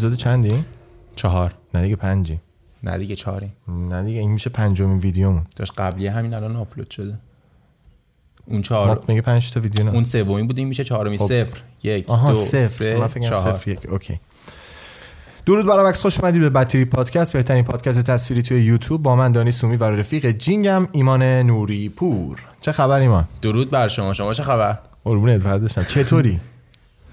اپیزود چندی؟ چهار. نه دیگه پنجی. نه دیگه چهاریم. نه دیگه این میشه پنجمین ویدیومون. داشت قبلی همین الان آپلود شده. اون چهار میگه پنج تا ویدیو نه. اون سومی بود این میشه چهارمی خب. صفر یک آها دو صفر. سه چهار. صفر یک. Okay. درود برای وکس خوش اومدید به Badtrip پادکست. بهترین پادکست تصویری توی یوتیوب. با من دانی سومی و رفیق جینگم ایمان نوری پور. چه خبر ایمان؟ درود بر شما. شما چه خبر؟ قربونت فردشم چطوری؟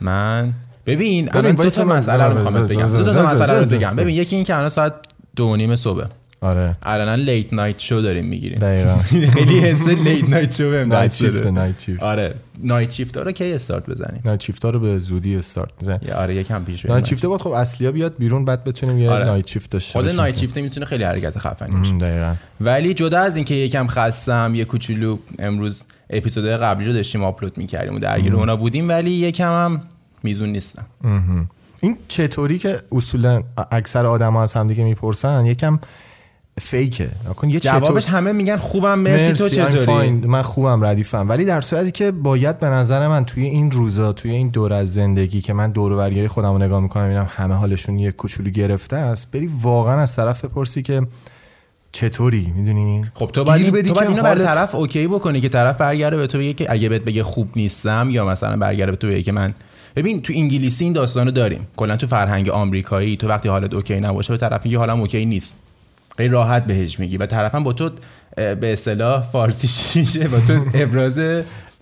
من ببین الان دو تا مسئله رو می‌خوام بگم. دو تا مسئله رو بگم. ببین یکی این که الان ساعت دو و نیم صبح. آره. الان لیت نایت شو داریم می‌گیریم. دقیقا. خیلی حس لیت نایت شو بهم نایت شیفت نایت شیفت آره. نایت شیفت رو کی استارت بزنیم؟ نایت شیفت رو به زودی استارت می‌زنیم یا آره یکم پیش بریم. نایت شیفت باید خب اصلیا بیاد بیرون بعد بتونیم یه آره. نایت شیفت داشته خود باشیم. نایت شیفت می‌تونه خیلی حرکت خفنی باشه. دقیقا. ولی جدا از اینکه یکم خستم یه کوچولو امروز اپیزودهای قبلی رو داشتیم آپلود می‌کردیم و درگیر اونا بودیم ولی یکم هم میزون نیستم این چطوری که اصولا اکثر آدم ها از هم دیگه می‌پرسن؟ یکم فیکه. نکن یه جوابش چطور همه میگن خوبم مرسی, تو I'm چطوری. من خوبم ردیفم. ولی در صورتی که باید به نظر من توی این روزا توی این دور از زندگی که من دور و خودم رو نگاه می‌کنم می‌بینم همه حالشون یه کوچولو گرفته است بری واقعا از طرف بپرسی که چطوری؟ می‌دونی؟ خب تو باید, بدی تو باید اینو حالت- طرف okay بکنی که طرف برگرده به تو بگه که اگه بهت بگه خوب نیستم یا مثلا برگرده به تو بگه که من ببین تو انگلیسی این داستانو داریم. کلا تو فرهنگ آمریکایی تو وقتی حالت okay نباشه به طرف میگه حالم okay نیست. خیلی راحت بهش میگی و طرفم با تو به اصطلاح فارسی میشه با تو ابراز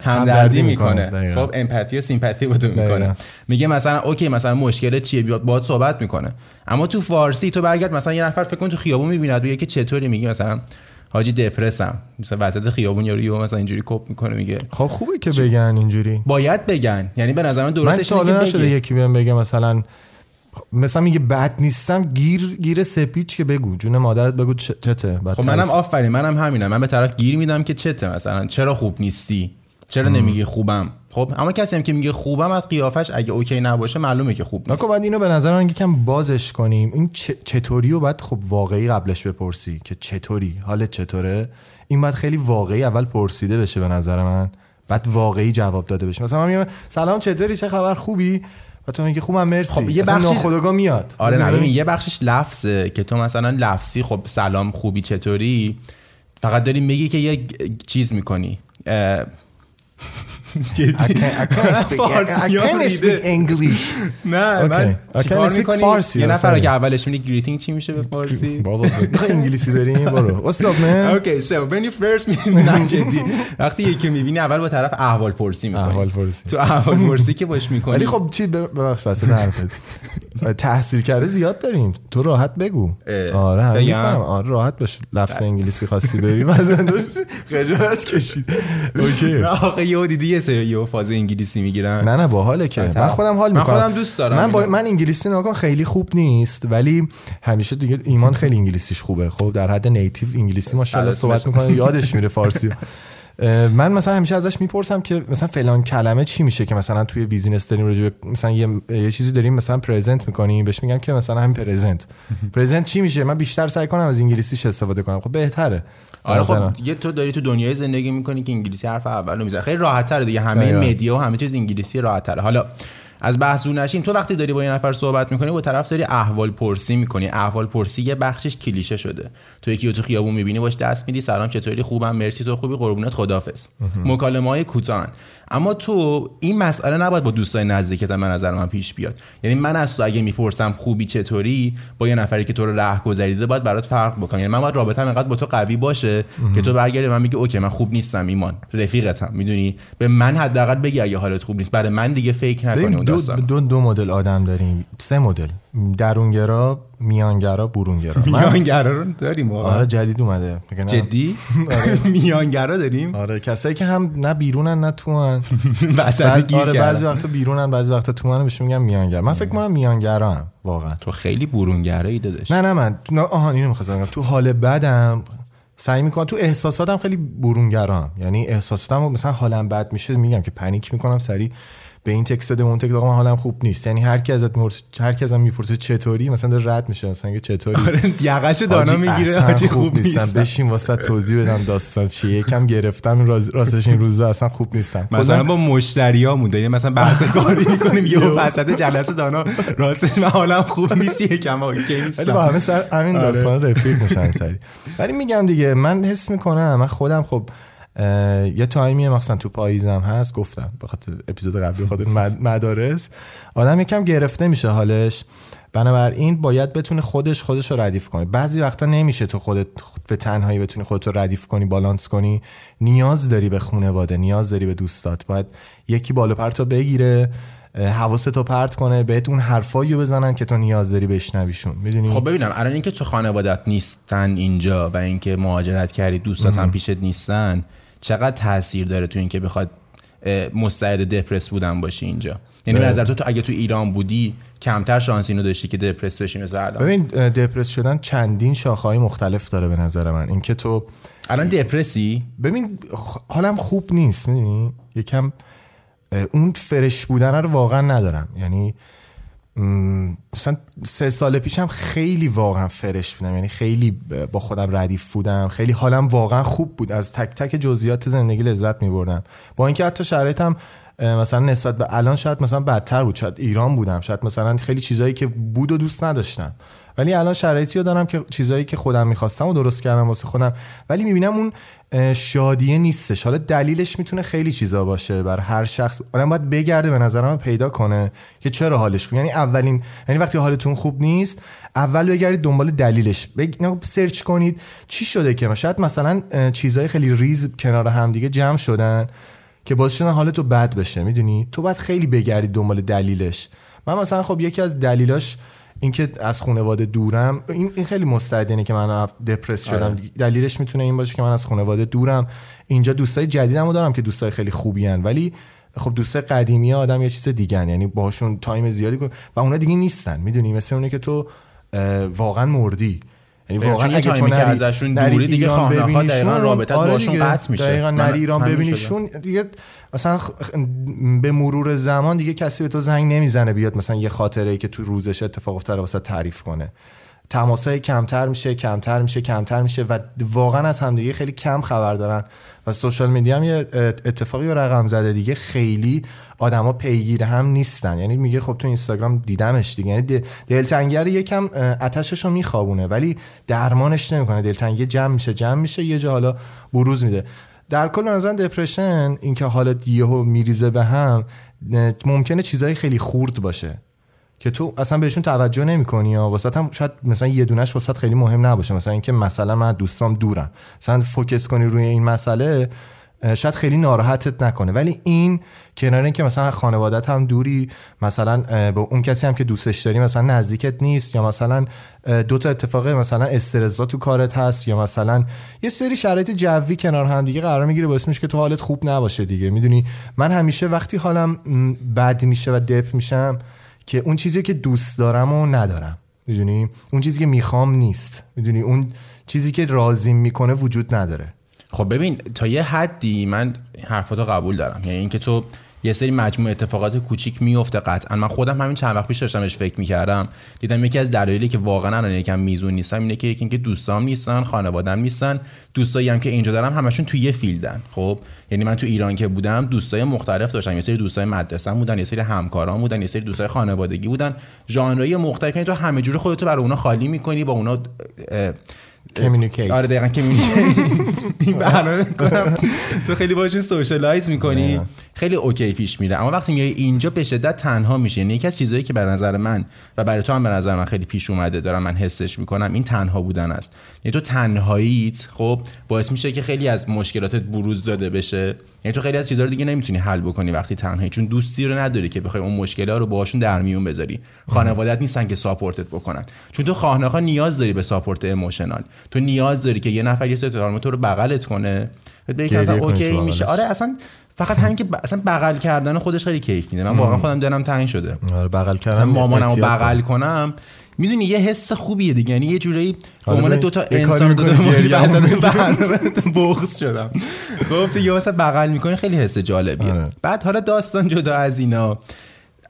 همدردی می‌کنه. خب empathy و sympathy با تو. می‌کنه. میگه مثلا okay مثلا مشکل چیه؟ بیاد باهات صحبت می‌کنه. اما تو فارسی تو برگرد مثلا یه نفر فکر کن تو خیابون می‌بیند بگه که چطوری میگه؟ مثلا حاجی دپرسم. مثلا وسط خیابون یارو مثلا اینجوری کپ می‌کنه میگه. خب خوبه که بگن اینجوری. باید بگن. یعنی به نظر من من درستش اینه حالا که نشده. یکی بهم بگه مثلا مثلا میگه بد نیستم گیر گیر سپیچ که بگو. جون مادرت بگو چته. خب منم تعریف- آفرین منم همینم. من به طرف گیر میدم که چته مثلا. چرا خوب نیستی؟ چرا نمیگی خوبم؟ خب اما کسی هم که میگه خوبم از قیافش اگه اوکی نباشه معلومه که خوب نیست. بعد اینو به نظر من یکم بازش کنیم. این چطوری و بعد خب واقعی قبلش بپرسی که چطوری؟ حالت چطوره؟ این باید خیلی واقعی اول پرسیده بشه به نظر من. بعد واقعی جواب داده بشه. مثلا من میگم سلام چطوری؟ چه خبر؟ خوبی؟ و تو میگی خوبم مرسی. خب، یه ناخودآگاه میاد. آره نه یه بخشش لفظه که تو مثلا لفظی خب سلام خوبی چطوری؟ فقط داری میگی که یه چیز می‌کنی. I can't- I can't speak- I can't speak English. نه Okay. من I چیکار می‌کنی؟ فارسی یه نفر. که اولش میگه greeting چی میشه به فارسی؟ بابا می‌خوای انگلیسی بریم برو. What's up man? Okay so when you first نه جدی. وقتی یکی می‌بینی اول با طرف احوال پرسی می‌کنی. احوال پرسی. تو احوال پرسی که باش می‌کنی. ولی خب چی ببخش وسط حرفت تحصیل کرده زیاد داریم. تو راحت بگو. آره هم آره راحت باش لفظ انگلیسی خواستی بری. مثلا خجالت کشید. okay آخه یهو دیدی یه سری یهو فاز انگلیسی می‌گیرن. نه نه باحاله که. من خودم حال من می‌کنم. خودم دوست دارم من, با... من انگلیسی نگاه خیلی خوب نیست ولی همیشه دیگه ایمان خیلی انگلیسیش خوبه. خب در حد native انگلیسی ماشاءالله صحبت می‌کنه یادش میره فارسی. من مثلا همیشه ازش می‌پرسم که مثلا فلان کلمه چی میشه که مثلا توی business داریم راجع مثلا یه, یه چیزی داریم مثلا present می‌کنیم بهش میگم که مثلا همین present پرزنت چی میشه؟ من بیشتر سعی کنم از انگلیسیش استفاده کنم. خب بهتره. آره. خب یه تو داری تو دنیای زندگی می‌کنی که انگلیسی حرف اول رو می‌زنی. خیلی راحت تره دیگه. همه. مدیا و همه چیز انگلیسی راحت تره حالا از بحث نشیم تو وقتی داری با یه نفر صحبت می‌کنی با طرف داری احوال پرسی می‌کنی. احوال پرسی یه بخشش کلیشه شده. تو یکی تو خیابون می‌بینی باش دست میدی سلام چطوری؟ خوبم مرسی تو خوبی قربونت خدافظ مکالمه های کوتاه. اما تو این مسئله نباید با دوستای نزدیکت من نظر من پیش بیاد. یعنی من از تو اگه می‌پرسم خوبی چطوری با یه نفری که تو رو ره گذریده باید برات فرق بکنه. یعنی من باید رابطه‌م انقدر با تو قوی باشه که تو برگردی من میگی اوکی من خوب نیستم ایمان. رفیقتم می‌دونی؟ به من حداقل بگی اگه حالت خوب نیست. برای من دیگه فکر نکنی اون دو, دو, دو مدل آدم داریم. سه مدل. درونگرا میانگرا برونگرا میانگرا رو داریم آره جدید اومده. جدی؟ میانگرا داریم؟ آره کسایی که هم نه بیرونن نه تو هن وسط بعض گیر آره. بعضی وقتا بیرونن بعضی وقتا تو هن بهشون میگم میانگر. من فکر کنم میانگرا هم واقعا. تو خیلی برونگرایی دادش نه نه من نه آها اینو می‌خواستم بگم. تو حال بدم سعی می‌کنم تو احساساتم خیلی برونگرام. یعنی احساساتم مثلا حالم بد میشه میگم که پنیک می‌کنم سریع به این تکست بده اون تکست آقا من حالم خوب نیست. یعنی هر کی ازت مرس... هر کی ازم می‌پرسه چطوری مثلا داره رد میشه مثلا میگه چطوری. آره یقشو دانا می‌گیره حاجی خوب نیستم. نیست بشین واسه توضیح بدم داستان چیه. یکم گرفتم راستش این روزا اصلا خوب نیستم. مثلا با مشتریامون داریم مثلا بحث کاری می‌کنیم یه وسط جلسه دانا راستش من حالم خوب نیست یکم اوکی ولی با نیستم همه سر همین آره. داستان رفیق میشن سری ولی میگم دیگه من حس می‌کنم من خودم خب یه تایمیه مثلا تو پاییزم هست گفتم به خاطر اپیزود قبلی به خاطر مد- مدارس. آدم یکم گرفته میشه حالش. بنابراین باید بتونه خودش خودش رو ردیف کنه. بعضی وقتا نمیشه تو خودت به تنهایی بتونی خودت رو ردیف کنی بالانس کنی. نیاز داری به خانواده نیاز داری به دوستات. باید یکی بالا پرتو بگیره حواستو پرت کنه بهت اون حرفایی رو بزنن که تو نیاز داری بشنویشون. می‌دونی؟ خب ببینم الان اینکه تو خانوادت نیستن اینجا و اینکه مهاجرت کردی دوستات هم پیشت نیستن چقدر تاثیر داره تو اینکه بخواد مستعد دپرس بودن باشی اینجا. یعنی به. نظر تو, تو اگه تو ایران بودی کمتر شانس اینو داشتی که دپرس بشی مثل الان؟ ببین دپرس شدن چندین شاخه‌های مختلف داره به نظر من. اینکه تو الان دپرسی؟ ببین حالم خوب نیست می‌دونی؟ یکم اون فرش بودن رو واقعا ندارم. یعنی مثلا سه سال پیشم خیلی واقعا فرش بودم. یعنی خیلی با خودم ردیف بودم. خیلی حالم واقعا خوب بود. از تک تک جزئیات زندگی لذت می بردم با اینکه حتی اه، مثلا نسبت به الان شاید مثلا بدتر بود. شاید ایران بودم. شاید مثلا خیلی چیزایی که بود و دوست نداشتم. ولی الان شرایطی رو دارم که چیزایی که خودم می‌خواستم و درست کردم واسه خودم. ولی می‌بینم اون شادیه نیستش. حالا دلیلش می‌تونه خیلی چیزا باشه بر هر شخص. آدم باید بگرده به نظرم پیدا کنه که چرا حالش خوب. یعنی اولین یعنی وقتی حالتون خوب نیست اول بگردید دنبال دلیلش. بگ... سرچ کنید چی شده که شاید مثلا چیزای خیلی ریز کنار هم دیگه جمع شدن که باعث شدن حالتو بد بشه. می‌دونی؟ تو باید خیلی بگردی دنبال دلیلش. من مثلا خب یکی از دلیلاش اینکه از خانواده دورم این خیلی مستعدینه که من دپرس شدم آره. دلیلش می‌تونه این باشه که من از خانواده دورم اینجا دوستای جدیدمو دارم که دوستای خیلی خوبی هن. ولی خب دوستای قدیمی آدم یه چیز دیگه. یعنی باشون تایم زیادی کن و اونا دیگه نیستن می‌دونی مثل اونه که تو واقعا مردی یعنی یه اگه تو نری- ازشون دوری دیگه ببینیشون، دقیقاً رابطت آره باشون. قطع میشه. دقیقاً نری ایران ببینیشون دیگه مثلا به مرور زمان دیگه کسی به تو زنگ نمی‌زنه بیاد مثلا یه خاطره ای که تو روزش اتفاق افتاده واسه تعریف کنه تماسای کمتر میشه کمتر میشه کمتر میشه و واقعا از همدیگه خیلی کم خبر دارن و سوشال میدیا هم یه اتفاقی رقم زده دیگه. خیلی آدما پیگیر هم نیستن. یعنی میگه خب تو اینستاگرام دیدمش دیگه. یعنی دل- دلتنگی یکم آتشش رو میخوابونه ولی درمانش نمی‌کنه. دلتنگی جمع میشه جمع میشه یه جا حالا بروز میده. در کل مثلا دپرشن اینکه حالت یهو میریزه به هم نه، ممکنه چیزای خیلی خورد باشه. که تو اصلا بهشون توجه نمی‌کنی یا واسه هم شاید مثلا یه دونش واسه خیلی مهم نباشه. مثلا اینکه مثلا من دوستام دورم مثلا فوکس کنی روی این مسئله شاید خیلی ناراحتت نکنه. ولی این کنار اینکه مثلا خانوادت هم دوری مثلا با اون کسی هم که دوستش داری مثلا نزدیکت نیست یا مثلا دو تا اتفاق مثلا استرزا تو کارت هست یا مثلا یه سری شرایط جوی کنار هم دیگه قرار می‌گیره باعث میشه که تو حالت خوب نباشه دیگه. می‌دونی؟ من همیشه وقتی حالم بد میشه و دپ میشم که اون چیزی که دوست دارم و ندارم. می‌دونی؟ اون چیزی که می‌خوام نیست. می‌دونی؟ اون چیزی که راضیم می‌کنه وجود نداره. خب ببین تا یه حدی من حرفاتو قبول دارم. یعنی اینکه تو یه سری مجموع اتفاقات کوچیک میفته قطعا. من خودم همین چند وقت پیش داشتم بهش فکر می‌کردم. دیدم یکی از دلایلی که واقعا الان یکم میزون نیستم اینه که اینکه دوستام نیستن خانوادم نیستن. دوستایی هم که اینجا دارم همشون توی یه فیلدن. خب؟ یعنی من تو ایران که بودم دوستای مختلف داشتم. یه سری دوستای مدرسه بودن یه سری همکاران بودن یه سری دوستای خانوادگی بودن. ژانرهای مختلف. یعنی تو همه جوره خودتو برای اونا خالی می‌کنی با اونا communicate آره دقیقا این برنامه می‌کنم. تو خیلی باشون socialize می‌کنی. خیلی okay پیش میره. اما وقتی میای اینجا به شدت تنها میشه یعنی یکی از چیزایی که به نظر من و برای تو هم به نظر من خیلی پیش اومده دارم من حسش می‌کنم این تنها بودن است. یعنی تو تنهاییت خب باعث میشه که خیلی از مشکلاتت بروز داده بشه. یعنی تو خیلی از چیزا رو دیگه نمی‌تونی حل بکنی وقتی تنهایی چون دوستی رو نداری که بخوای اون مشکلا رو باهاشون در میون بذاری. خانوادت نیستن که support ت بکنن. چون تو خانه‌ها نیاز داری به support emotional تو نیاز داری که یه نفر یه سری تو رو بغلت کنه. تو okay. میشه. آره اصلا فقط همین که ب- اصلا بغل کردن خودش خیلی کیف میده. من واقعا خودم دلم تنگ شده. آره بغل کردن مامانمو بغل. کنم می‌دونی یه حس خوبیه دیگه. یعنی یه جورایی به حالا عنوان دو تا انسان دو تا بغض شدم. گفت یه واسه بغل می‌کنی خیلی حس جالبیه. آره. بعد حالا داستان جدا از اینا.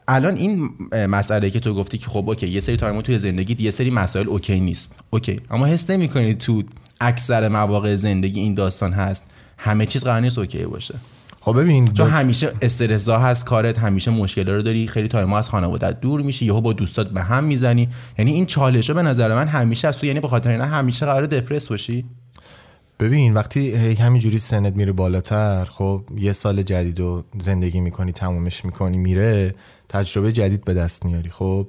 الان این مسئله که تو گفتی که خب okay یه سری time و توی زندگی یه سری مسائل okay نیست. okay اما حس نمی‌کنی تو اکثر مواقع زندگی این داستان هست. همه چیز قرار نیست okay باشه. خب ببین چون با- همیشه استرسا هست کارت همیشه مشکل رو داری خیلی time از خانوادت دور میشی یهو با دوستات به هم می‌زنی. یعنی این چالش به نظر من همیشه از تو یعنی به خاطر اینا همیشه قرار دپرس باشی. ببین وقتی همینجوری سنت میره بالاتر خب یه سال جدید رو زندگی می‌کنی تمومش می‌کنی میره تجربه جدید به دست میاری خب؟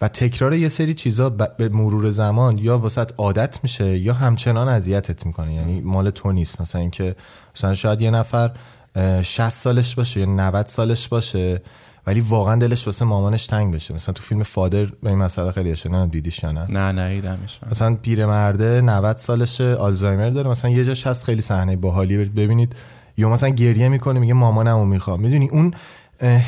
و تکرار یه سری چیزا به مرور زمان یا واسط عادت میشه یا همچنان اذیتت می‌کنه. یعنی مال تو نیست. مثلا اینکه مثلا شاید یه نفر 60 سالش باشه یا 90 سالش باشه ولی واقعا دلش واسه مامانش تنگ بشه. مثلا تو فیلم فادر به این مسئله خیلی اشاره نمی‌دونم دیدیش یا نه؟ نه من. مثلا پیرمرده 90 سالشه آلزایمر داره. مثلا یه جاش هست خیلی صحنه باحالی برید ببینید. یا مثلا گریه می‌کنه میگه مامانمو می‌خوام. می‌دونی اون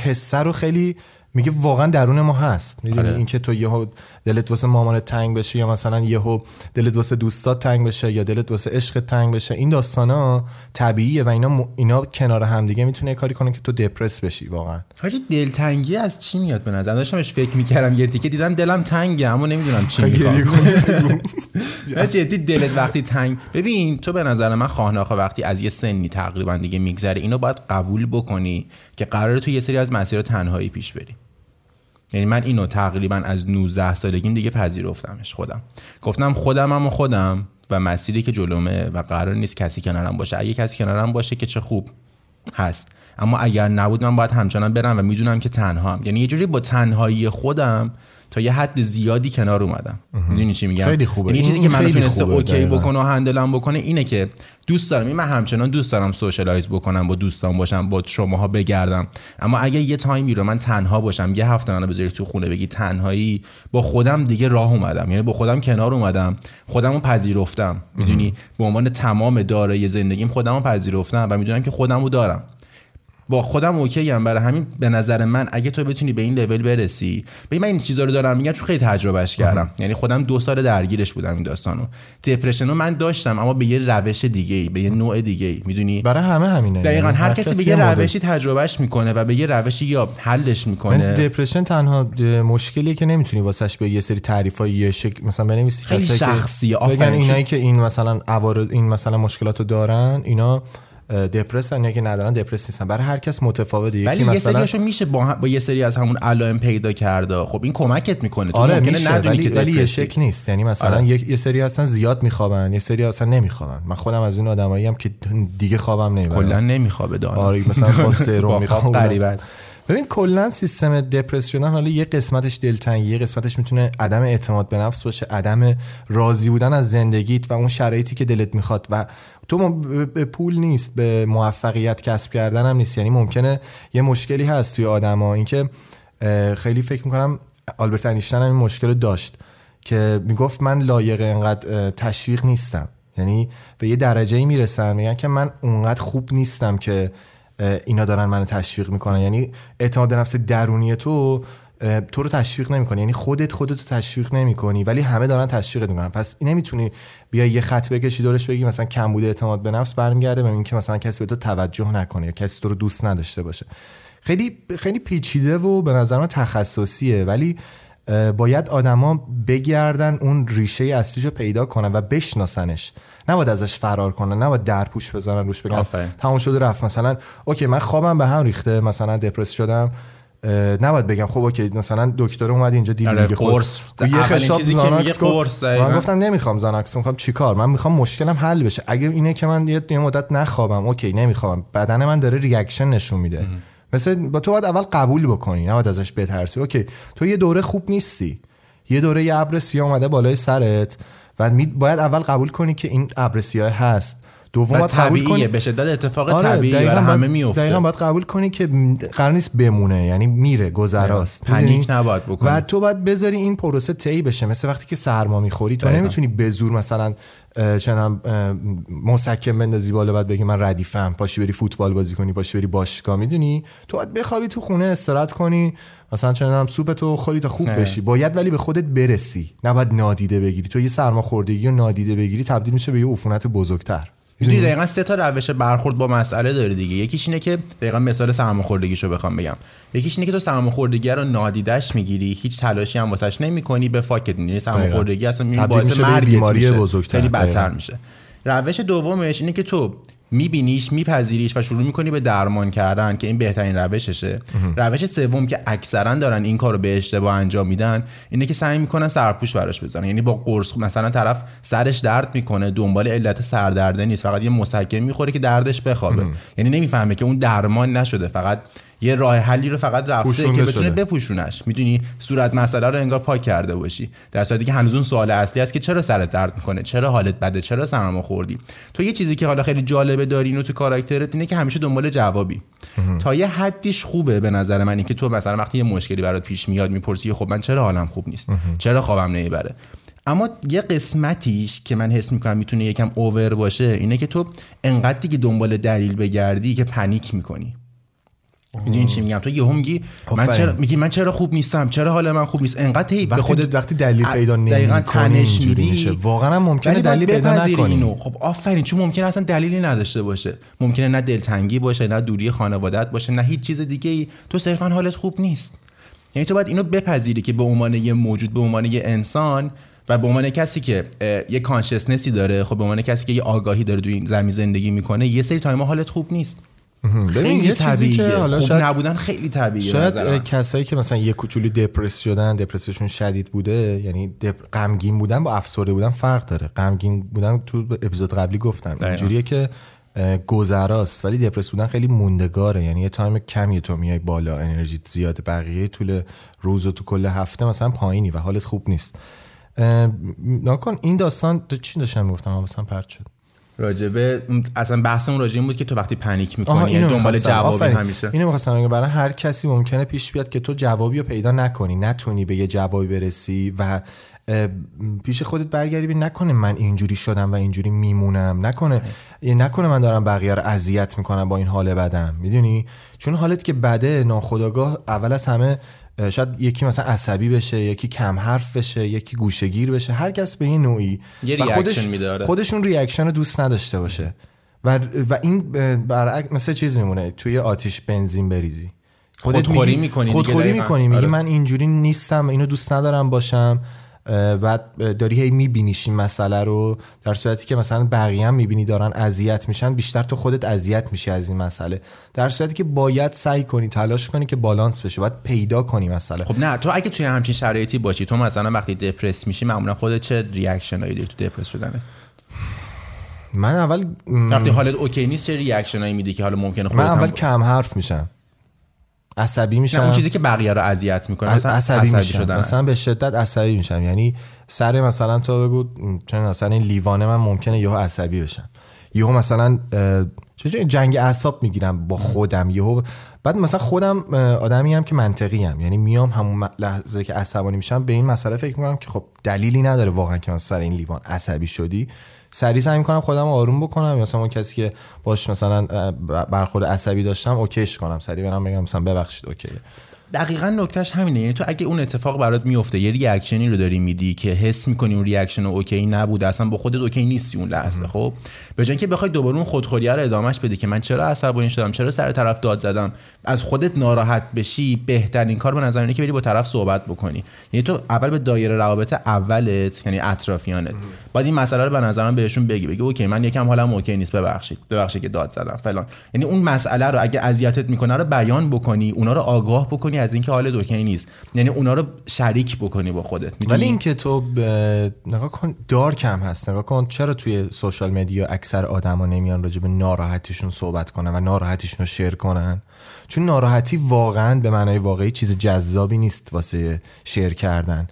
حسه رو خیلی میگه واقعا درون ما هست. می‌دونی آره. اینکه تو یهو دلت واسه مامانت تنگ بشه یا مثلا یهو دلت واسه دوستات تنگ بشه یا دلت واسه عشق تنگ بشه این داستانا طبیعیه و اینا م- اینا کنار هم دیگه می‌تونه کاری کنه که تو دپرس بشی واقعا. حاجی دلتنگی از چی میاد به نظر؟ داشتمش فکر می‌کردم یه تیکه دیدم دلم تنگه اما نمی‌دونم چی می‌خوام. جدی دلت وقتی تنگ ببین تو به نظر من خواهناخه وقتی از یه سنی تقریبا دیگه میگذره اینو باید قبول بکنی که قراره تو یه سری از مسیر تنهایی پیش بری. یعنی من اینو تقریبا از 19 سالگیم دیگه پذیرفتمش خودم. گفتم خودمم و خودم و مسیری که جلومه و قرار نیست کسی کنارم باشه. اگه کسی کنارم باشه که چه خوب هست. اما اگر نبود من باید همچنان برم و می‌دونم که تنها هم یعنی یه جوری با تنهایی خودم تا یه حد زیادی کنار اومدم. می‌دونی چی میگم؟ خیلی خوبه. یعنی یه چیزی که من تونسته okay. بکنه و handle م بکنه اینه که دوست دارم. این من همچنان دوست دارم socialize بکنم با دوستان باشم با شماها بگردم. اما اگه یه time ی رو من تنها باشم یه هفته منو بذاری تو خونه بگی تنهایی با خودم دیگه راه اومدم. یعنی با خودم کنار اومدم. خودم رو پذیرفتم. می‌دونی؟ به عنوان تمام دارای زندگیم خودم رو پذیرفتم و می‌دونم که خودم رو دارم. با خودم okay ام برای همین به نظر من اگه تو بتونی به این لول برسی ببین من این چیزا رو دارم میگم چون خیلی تجربهش کردم. یعنی خودم دو سال درگیرش بودم این داستانو. دپرشن رو من داشتم اما به یه روش دیگه ای به یه نوع دیگه ای می‌دونی؟ برای همه همینه. دقیقا یعنی هر کسی به یه روشی تجربهش می‌کنه و به یه روشی یا حلش می‌کنه. دپرشن تنها مشکلیه که نمی‌تونی واسش به یه سری تعریفای یه شکل مثلا بنویسی خیلی شخصیه، بگن. اینایی که این مثلا عوارض این مثلا مشکلاتو دارن اینا دپرسن یا که ندارن دپرس نیستن. برای هر کس متفاوته. یکی ولی یه مثلا سریاشو میشه با, هم- با یه سری از همون علائم پیدا کرده. خب این کمکت می‌کنه. تو آره ممکنه میشه ندونی ولی, که ولی یه. شکل نیست. یعنی مثلا آره. یه, یه سری هستن زیاد میخوابن یه سری اصلا نمیخوابن. من خودم از اون آدمایی هم که دیگه خوابم نمی‌برم. کلا نمیخوابه دانا. آره مثلا با سرم با ببین کلا سیستم دپرس شدن حالا یه قسمتش دلتنگی یه قسمتش می‌تونه عدم اعتماد به نفس باشه عدم راضی بودن از زندگیت و اون شرایطی که دلت می‌خواد. و تو به- پول نیست به موفقیت کسب کردن هم نیست. یعنی ممکنه یه مشکلی هست توی آدما. اینکه خیلی فکر می‌کنم آلبرت انیشتین هم این مشکل داشت که می‌گفت من لایق اینقدر اه، تشویق نیستم. یعنی به یه درجه ای می‌رسن میگن که من اونقدر خوب نیستم که اینا دارن منو تشویق می‌کنن. یعنی اعتماد نفس درونی تو تو رو تشویق نمی‌کنه یعنی خودت خودت رو تشویق نمی‌کنی ولی همه دارن تشویقت می‌کنن. پس نمی‌تونی بیای یه خط بکشی دورش بگی مثلا کمبود اعتماد به نفس برمیگرده به اینکه مثلا کسی به تو توجه نکنه یا کسی تو رو دوست نداشته باشه. خیلی خیلی پیچیده و به نظر من تخصصیه. ولی باید آدما بگردن اون ریشه اصلیش رو پیدا کنن و بشناسنش نباید ازش فرار کنن نباید درپوش بزنن روش بگن. تمام شده رفت مثلا okay من خوابم به هم ریخته مثلا دپرس شدم نباید بگم خب okay مثلا دکتر اومد اینجا دید آره، میگه خب قرص. یه اولین خشاب زاناکس. قرص. من گفتم نمی‌خوام زاناکس می‌خوام چیکار من می‌خوام مشکلم حل بشه اگه اینه که من یه یه مدت نخوابم okay نمی‌خوام بدن من داره reaction نشون میده مثل با تو باید اول قبول بکنی نباید ازش بترسی. اوکی تو یه دوره خوب نیستی. یه دوره یه ابر سیاه اومده بالای سرت و باید اول قبول کنی که این ابر سیاه هست. دوم قبول کنی به شدت اتفاق آره، طبیعی دقیقاً برای همه میفته دقیقاً باید قبول کنی که قرار نیست بمونه یعنی میره گذراست پنیک؟ نباید بکنی. و تو باید بذاری این پروسه طی بشه مثل وقتی که سرما می‌خوری تو دقیقاً. نمی‌تونی به زور مثلا چنم اه، مسکن بندازی بالا بعد بگی من ردیفم پاشی بری فوتبال بازی کنی پاشی بری باشگاه می‌دونی تو باید بخوابی تو خونه استراحت کنی مثلا چنم سوپ تو خوری تا خوب. بشی باید ولی به خودت برسی نباید نادیده بگیری تو یه سرماخوردگی و نادیده بگیری تبدیل میشه به یه عفونت بزرگتر می‌دونی دقیقا سه تا روش برخورد با مسئله داره دیگه. یکیش اینه که دقیقا مثال سرماخوردگیشو بخوام بگم. یکیش اینه که تو سرماخوردگی رو نادیدش می‌گیری هیچ تلاشی هم واسش نمی‌کنی به فاکت می‌گیری سرماخوردگی اصلا باعث مرگت بیماری بزرگتر. خیلی بدتر. میشه. روش دومش اینه که تو میبینیش میپذیریش و شروع می‌کنی به درمان کردن که این بهترین روششه. روش سوم که اکثرا دارن این کارو به اشتباه انجام میدن اینه که سعی می‌کنن سرپوش براش بزنن یعنی با قرص مثلا طرف سرش درد می‌کنه دنبال علت سردرده نیست فقط یه مسکن می‌خوره که دردش بخوابه. یعنی نمی‌فهمه که اون درمان نشده فقط یه راه حلی رو فقط رفته که بتونه. بپوشونش. می‌دونی؟ صورت مسئله رو انگار پاک کرده باشی. در صورتی که هنوز اون سوال اصلی هست که چرا سرت درد می‌کنه؟ چرا حالت بده؟ چرا سرما خوردی؟ تو یه چیزی که حالا خیلی جالبه داری اینو تو کاراکترت اینه که همیشه دنبال جوابی. تا یه حدیش خوبه به نظر من اینکه تو مثلا وقتی یه مشکلی برات پیش میاد می‌پرسی خب من چرا حالم خوب نیست؟ چرا خوابم نمی‌بره؟ اما یه قسمتیش که من حس می‌کنم می‌تونه یکم اوور باشه اینه که تو انقدر دیگه دنبال دلیل بگردی که پنیک می‌کنی. می‌دونی چی میگم؟ تو یهو میگی من. چرا میگی من چرا خوب نیستم؟ چرا حال من خوب نیست؟ انقدر هی به خودت وقتی دلیل پیدا دقیقاً نمی‌کنی تنش اینجوری میدی واقعا هم ممکنه دلیل پیدا نکنی. اینو. خب آفرین. چون ممکنه اصلا دلیلی نداشته باشه. ممکنه نه دلتنگی باشه نه دوری خانوادت باشه نه هیچ چیز دیگه ای تو صرفا حالت خوب نیست. یعنی تو باید اینو بپذیری که به عنوان یه موجود به عنوان یه انسان و به عنوان کسی که یه consciousness ی داره خب به عنوان کسی که یه آگاهی داره توی این زمین زندگی می‌کنه یه سری time ا حالت خوب نیست. خیلی یه چیزی که طبیعیه حالا خوب شاید نبودن خیلی طبیعیه شاید کسایی که مثلا یه کوچولو دپرس شدن دپرسشون شدید بوده یعنی دپ... غمگین بودن با افسرده بودن فرق داره. غمگین بودن تو اپیزود قبلی گفتم. اینجوریه که گذراست ولی دپرس بودن خیلی موندگاره. یعنی یه time کمی تو میای بالا انرژی زیاده بقیه طول روز و تو کل هفته مثلا پایینی و حالت خوب نیست. نکن این داستان تو چی داشتم می‌گفتم من مثلا پرت شد. راجبه اصلا بحثمون راجع این بود که تو وقتی پنیک می‌کنی یعنی دنبال می‌خواستم. جوابی آفرین. همیشه. اینو می‌خواستم بگم. برای هر کسی ممکنه پیش بیاد که تو جوابی رو پیدا نکنی نتونی به یه جوابی برسی و پیش خودت برگردی ببین نکنه من اینجوری شدم و اینجوری میمونم. نکنه یه نکنه من دارم بقیه رو اذیت می‌کنم با این حال بدم. می‌دونی؟ چون حالت که بده ناخودآگاه اول از همه شاید یکی مثلا عصبی بشه یکی کم حرف بشه یکی گوشه‌گیر بشه هر کس به یه نوعی یه و میده، آره. خودشون reaction رو دوست نداشته باشه و و این برعکس مثل چیز میمونه توی آتیش بنزین بریزی خودت خودخوری میگی- می‌کنی خودخوری. می‌کنی میگی آره. من اینجوری نیستم اینو دوست ندارم باشم بعد داری هی میبینیش این مسئله رو در صورتی که مثلا بقیه هم می‌بینی دارن اذیت میشن بیشتر تو خودت اذیت میشی از این مسئله. در صورتی که باید سعی کنی تلاش کنی که بالانس بشه باید پیدا کنی مسئله. خب نه تو اگه توی همچین شرایطی باشی تو مثلا وقتی depress میشی معمولا خودت چه reaction هایی داری تو depress شدنه من اول وقتی حالت okay نیست چه reaction هایی میدی که حالا ممکنه من خودت اول هم کم حرف میشم عصبی میشم اون چیزی که بقیه رو اذیت می‌کنه مثلا عصبی, عصبی میشم. شدن مثلا. به شدت عصبی میشم. یعنی سر مثلا تو بگو چون مثلا این لیوانه من ممکنه یهو عصبی بشم. یهو مثلا چه جنگ اعصاب می‌گیرم با خودم. یهو بعد مثلا خودم آدمی هم که منطقی هم یعنی میام همون لحظه که عصبانی میشم به این مسئله فکر می‌کنم که خب دلیلی نداره واقعا که مثلا سر این لیوان عصبی شدی. سریع سعی می‌کنم خودم رو آروم بکنم. یا مثلا اون کسی که باش مثلا برخورد عصبی داشتم okay ش کنم. سریع برم بگم مثلا ببخشید okay ه. دقیقا نکتهش همینه. یعنی تو اگه اون اتفاق برات میفته یه reaction ی رو داری میدی که حس می‌کنی اون reaction okay نبوده اصلا با خودت okay نیستی اون لحظه خب؟ به جای اینکه بخوای دوباره اون خودخوری رو ادامهش بدی که من چرا عصبانی شدم چرا سر طرف داد زدم؟ از خودت ناراحت بشی بهترین کار به نظر اینه که بری با طرف صحبت بکنی. یعنی تو اول به دایره روابط اولت یعنی اطرافیانت. بعد این مسئله رو به نظرم بهشون بگی بگی okay من یکم حالم okay نیست ببخشید. ببخشید که داد زدم فلان. یعنی اون مسئله رو اگه اذیتت می‌کنه رو بیان بکنی اونا رو آگاه بکنی از اینکه حالت okay نیست. یعنی اونا رو شریک بکنی با خودت. ولی اینکه تو ب- نگاه کن دارک هم هست. نگاه کن چرا توی سوشال مدیا اکثر آدما نمیان راجع به ناراحتیشون صحبت کنن و ناراحتیشون رو شیر کنن؟ چون ناراحتی واقعا به معنای واقعی چیز جذابی نیست واسه شیر کردن.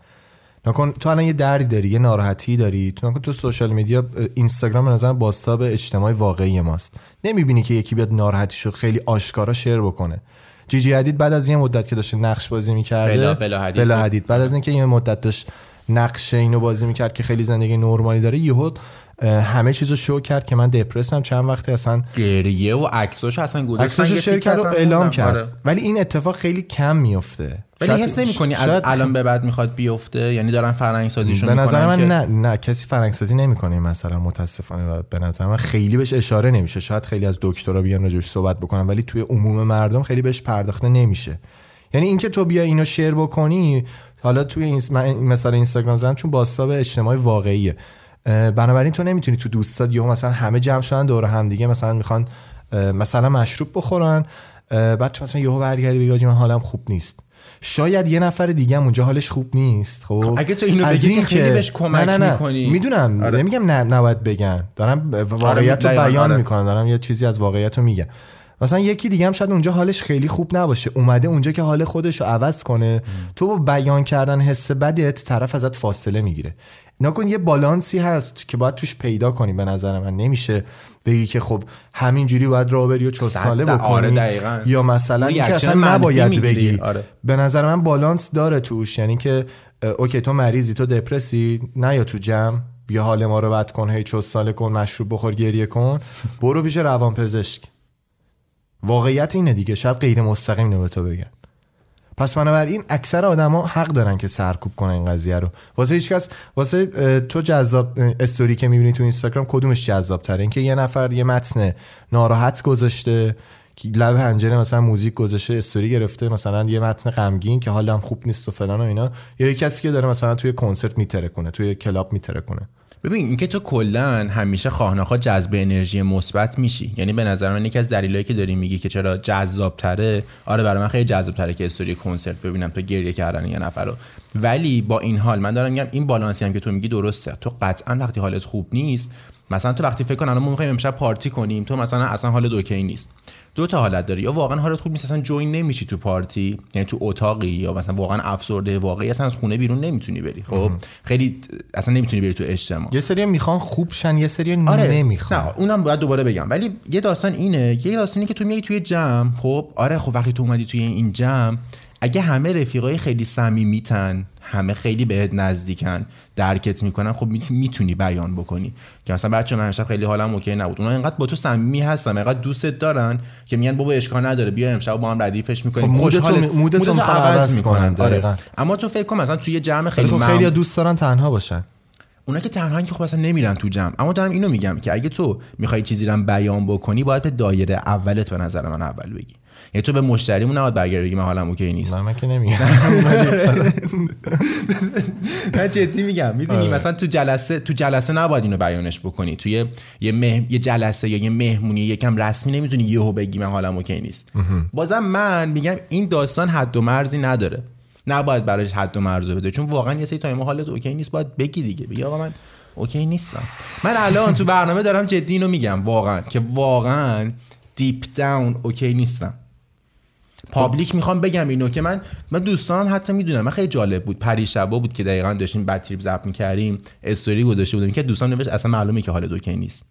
نکن تو الان یه دردی داری یه ناراحتی داری. تو نکن تو سوشال میدیا اینستاگرام به نظر باستاب اجتماعی واقعی ماست. نمی‌بینی که یکی بیاد ناراحتیشو خیلی آشکارا شیر بکنه. جی جی حدید بعد از یه مدت که داشته نقش بازی می‌کرده بلا- بلا حدید بلا. حدید بعد از اینکه یه مدت داشت نقش اینو بازی می‌کرد که خیلی زندگی نرمالی داره یهو همه چیزو شو کرد که من دپرسم چند وقته اصلا گریه و عکساش اصلا گذاشت. عکساشو من یه شیر تیکه کرد و اصلا اعلام. کرد. آره. ولی این اتفاق خیلی کم میفته. ولی حس نمی کنی از شاید الان به بعد می‌خواد بیفته؟ یعنی دارن فرهنگ سازیشون به نظر من که... نه نه کسی فرنگسازی نمی‌کنه این مثلا متاسفانه. و به نظر من خیلی بهش اشاره نمیشه. شاید خیلی از دکترا بیان راجعش صحبت بکنن ولی توی عموم مردم خیلی بهش پرداخته نمیشه. یعنی اینکه تو بیا اینو شیر بکنی حالا توی این مثلا اینستاگرام زدم چون باستاب اجتماعی واقعیه. بنابراین تو نمی‌تونی تو دوستات یهو مثلا همه جمع شدن دور هم دیگه مثلا می‌خوان مثلا مشروب بخورن بعد تو مثلا یهو برگردی بگی من حالم خوب نیست شاید یه نفر دیگه هم اونجا حالش خوب نیست خب اگه تو اینو بگی که این خیلی بهش کمک نه نه نه. می‌کنی. می‌دونم آره. نمیگم نه نباید بگن دارم واقعیت رو بیان آره. می‌کنم دارم یه چیزی از واقعیت رو میگم مثلا یکی دیگه هم شاید اونجا حالش خیلی خوب نباشه اومده اونجا که حال خودش رو عوض کنه تو با بیان کردن حس بدت طرف ازت فاصله می‌گیره نکن یه بالانسی هست که باید توش پیدا کنی به نظر من. نمیشه بگی که خب همینجوری باید راه بری و چسناله بکنی آره، دقیقاً. یا مثلا reaction اصلا نباید. بگی. آره. به نظر من بالانس داره توش. یعنی که okay تو مریضی تو depress ی نه یا تو جمع. بیا حال ما رو بد کن. هی چسناله کن مشروب بخور گریه کن. برو پیش روان پزشک واقعیت اینه دیگه. شاید غیر مستقیم اینو به تو بگن. پس بنابراین اکثر آدما حق دارن که سرکوب کنن این قضیه رو. واسه هیچ کس واسه تو جذاب استوری که می‌بینی تو اینستاگرام کدومش جذاب تره اینکه یه نفر یه متن ناراحت گذاشته لب پنجره مثلا موزیک گذاشته استوری گرفته مثلا یه متن غمگین که حالم خوب نیست و فلان و اینا. یا یه کسی که داره مثلا توی کنسرت میتره کنه توی کلاب میتره کنه ببین اینکه تو کلا همیشه خواه ناخواه جذب انرژی مثبت میشی. یعنی به نظر من یکی از دلایلی که داری میگی که چرا جذاب تره آره برای من خیلی جذاب تره که استوری کنسرت ببینم تو گریه کردن یه نفر رو. ولی با این حال من دارم میگم این بالانسی هم که تو میگی درسته. تو قطعا وقتی حالت خوب نیست مثلا تو وقتی فکر کن الان ما می‌خوایم امشب party کنیم تو مثلا اصلا حالت okay نیست. دو تا حالت داری یا واقعا حالت خوب نیست اصلا join نمیشی تو party یعنی تو اتاقی یا مثلا واقعا افسرده واقعی اصلا از خونه بیرون نمی‌تونی بری. خب؟ خیلی اصلا نمی‌تونی بری تو اجتماع. یه سری می‌خوان خوب شن یه سری آره. نمی‌خوان. نه اونم باید دوباره بگم. ولی یه داستان اینه یه داستانی که تو میای توی جمع خب؟ آره خب وقتی تو اومدی توی این جمع اگه همه رفیقای خیلی صمیمیتن همه خیلی بهت نزدیکن درکت می‌کنن خب می‌تونی بیان بکنی. که مثلا بچه من امشب خیلی حالم اوکی نبود. اونا اینقدر با تو صمیمی هستن اینقدر دوستت دارن که میگن بابا اشکال نداره بیا امشب با هم ردیفش می‌کنیم. خب مودتو می- مودتو می‌خوان عوض کنن، دقیقاً. اما تو فکر کن مثلا توی یه جمع خیلی خب خیلی دوست دارن تنها باشن. اونا که تنها که خب اصلا نمیرن تو جمع. اما دارم اینو میگم که اگه تو می‌خوای چیزی رو بیان بکنی باید به دایره اولت به نظر من اول بگی. یعنی تو به مشتریمون نباید برگردی بگی من حالم okay نیست. من که نمیگم. من جدی میگم. می‌دونی مثلا تو جلسه تو جلسه نباید اینو بیانش بکنی. توی یه مه... یه جلسه یا یه مهمونی یکم رسمی نمی‌تونی یهو بگی من حالم okay نیست. بازم من میگم این داستان حد و مرزی نداره. نباید براش حد و مرز بده. چون واقعا یه سری time حالت okay نیست باید بگی دیگه. بگی آقا من okay نیستم. من الان تو برنامه دارم جدی اینو میگم. واقعا. که واقعا deep down okay نیستم. public می‌خوام بگم اینو که من من دوستانم حتی می‌دونم. من خیلی جالب بود. پریشبا بود که دقیقا داشتیم bad trip ضبط می‌کردیم. استوری گذاشته بودیم که دوستان نوشت اصلا معلومه که حالت okay نیست.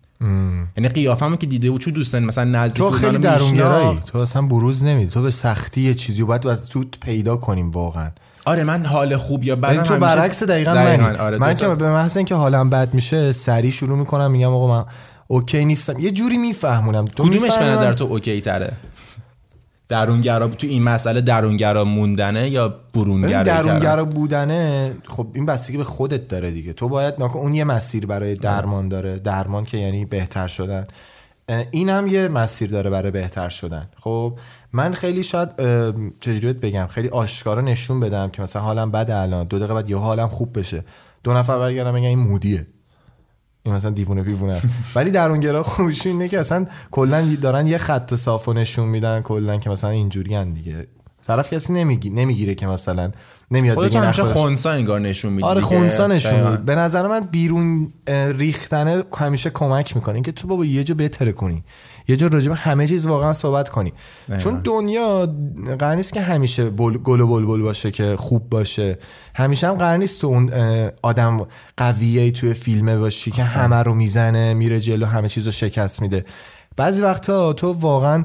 یعنی قیافمو که دیده بود چون دوستان مثلا نزدیک تو خیلی درونگرایی. تو اصلا بروز نمیدی. تو به سختی یه چیزی باید از زورت پیدا کنیم واقعا. آره من حال خوب یا بد ولی تو برعکس دقیقا منی. آره من که به محض اینکه حالم بد میشه سریع شروع می‌کنم میگم آقا من okay نیستم. یه جوری میفهمونم. تو کدومش به نظر من- تو okay تره درونگرا تو این مسئله درونگرا موندنه یا برونگرا درونگرا بودنه خب این بستگی به خودت داره دیگه. تو باید ناکن اون یه مسیر برای درمان داره. درمان که یعنی بهتر شدن. این هم یه مسیر داره برای بهتر شدن. خب من خیلی شاید چجوری بگم؟ خیلی آشکارا نشون بدم که مثلا حالم بده الان دو دقیقه بعد یه حالم خوب بشه. دو نفر برگردم بگن این مودیه. این مثلا دیوونه بیوونه. ولی درونگرا خوبش اینه که اصلا کلا دارن یه خط صاف نشون میدن کلا که مثلا اینجوری دیگه. طرف کسی نمیگی نمی‌گیره که مثلا نمیاد بگه همیشه خونسا انگار نشون میدی آره. خونسا نشون دقیقاً. میده به نظر من بیرون ریختنه همیشه کمک می‌کنه. اینکه تو بابا یه جا بهتره کنی. یه جا راجع به همه چیز واقعا صحبت کنی. چون دنیا قرار نیست که همیشه بل... گل و بلبل باشه که خوب باشه. همیشه هم قرار نیست تو اون آدم قویه توی فیلمه باشی که همه رو می‌زنه میره جلو همه چیز رو شکست میده. بعضی وقتا تو واقعا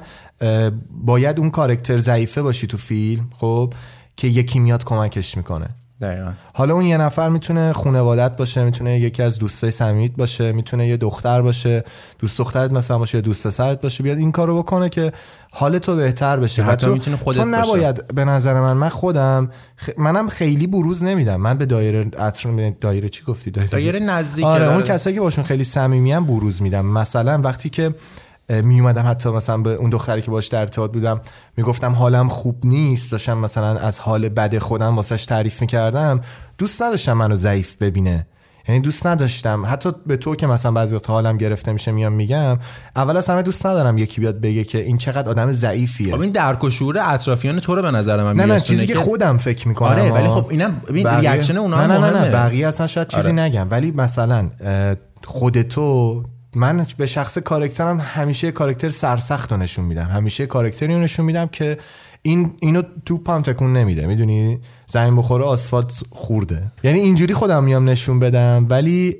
باید اون کارکتر ضعیفه باشی تو فیلم خب که یکی میاد کمکش می‌کنه. دقیقاً. حالا اون یه نفر می‌تونه خانوادت باشه می‌تونه یکی از دوستای صمیمیت باشه می‌تونه یه دختر باشه دوست دخترت مثلا باشه یا دوست پسرت باشه بیاد این کارو بکنه که حال تو بهتر بشه. و حتی تو, می‌تونه خودت تو باشه. نباید به نظر من من خودم خ... منم خیلی بروز نمیدم. من به دایره اطر... دایره چی گفتی؟ دایره, دایره نزدیک آره. اون کسایی که باشون خیلی صمیمی بروز میدم. مثلا وقتی که می اومدم حتی مثلا به اون دختری که باش در ارتباط بودم می‌گفتم حالم خوب نیست. داشتم مثلا از حال بد خودم واسش تعریف می‌کردم. دوست نداشتم منو ضعیف ببینه. یعنی دوست نداشتم. حتی به تو که مثلا بعضی وقت حالم گرفته میشه میام میگم اول از همه دوست ندارم یکی بیاد بگه که این چقدر آدم ضعیفیه. خب این درک و شعور اطرافیان تو رو به نظر من نه نه چیزی که خودم فکر می‌کنم. آره ولی خب اینم ببین بقیه- ریاکشن اونا نه نه نه, نه مهمه. بقیه اصلا شاید چیزی آره. نگم. ولی مثلا خود تو من به شخص character م همیشه character سرسخت رو نشون میدم. همیشه character ی رو نشون میدم که این اینو توپم تکون نمیده. می‌دونی؟ زمین بخوره آسفالت خورده. یعنی اینجوری خودم میام نشون بدم ولی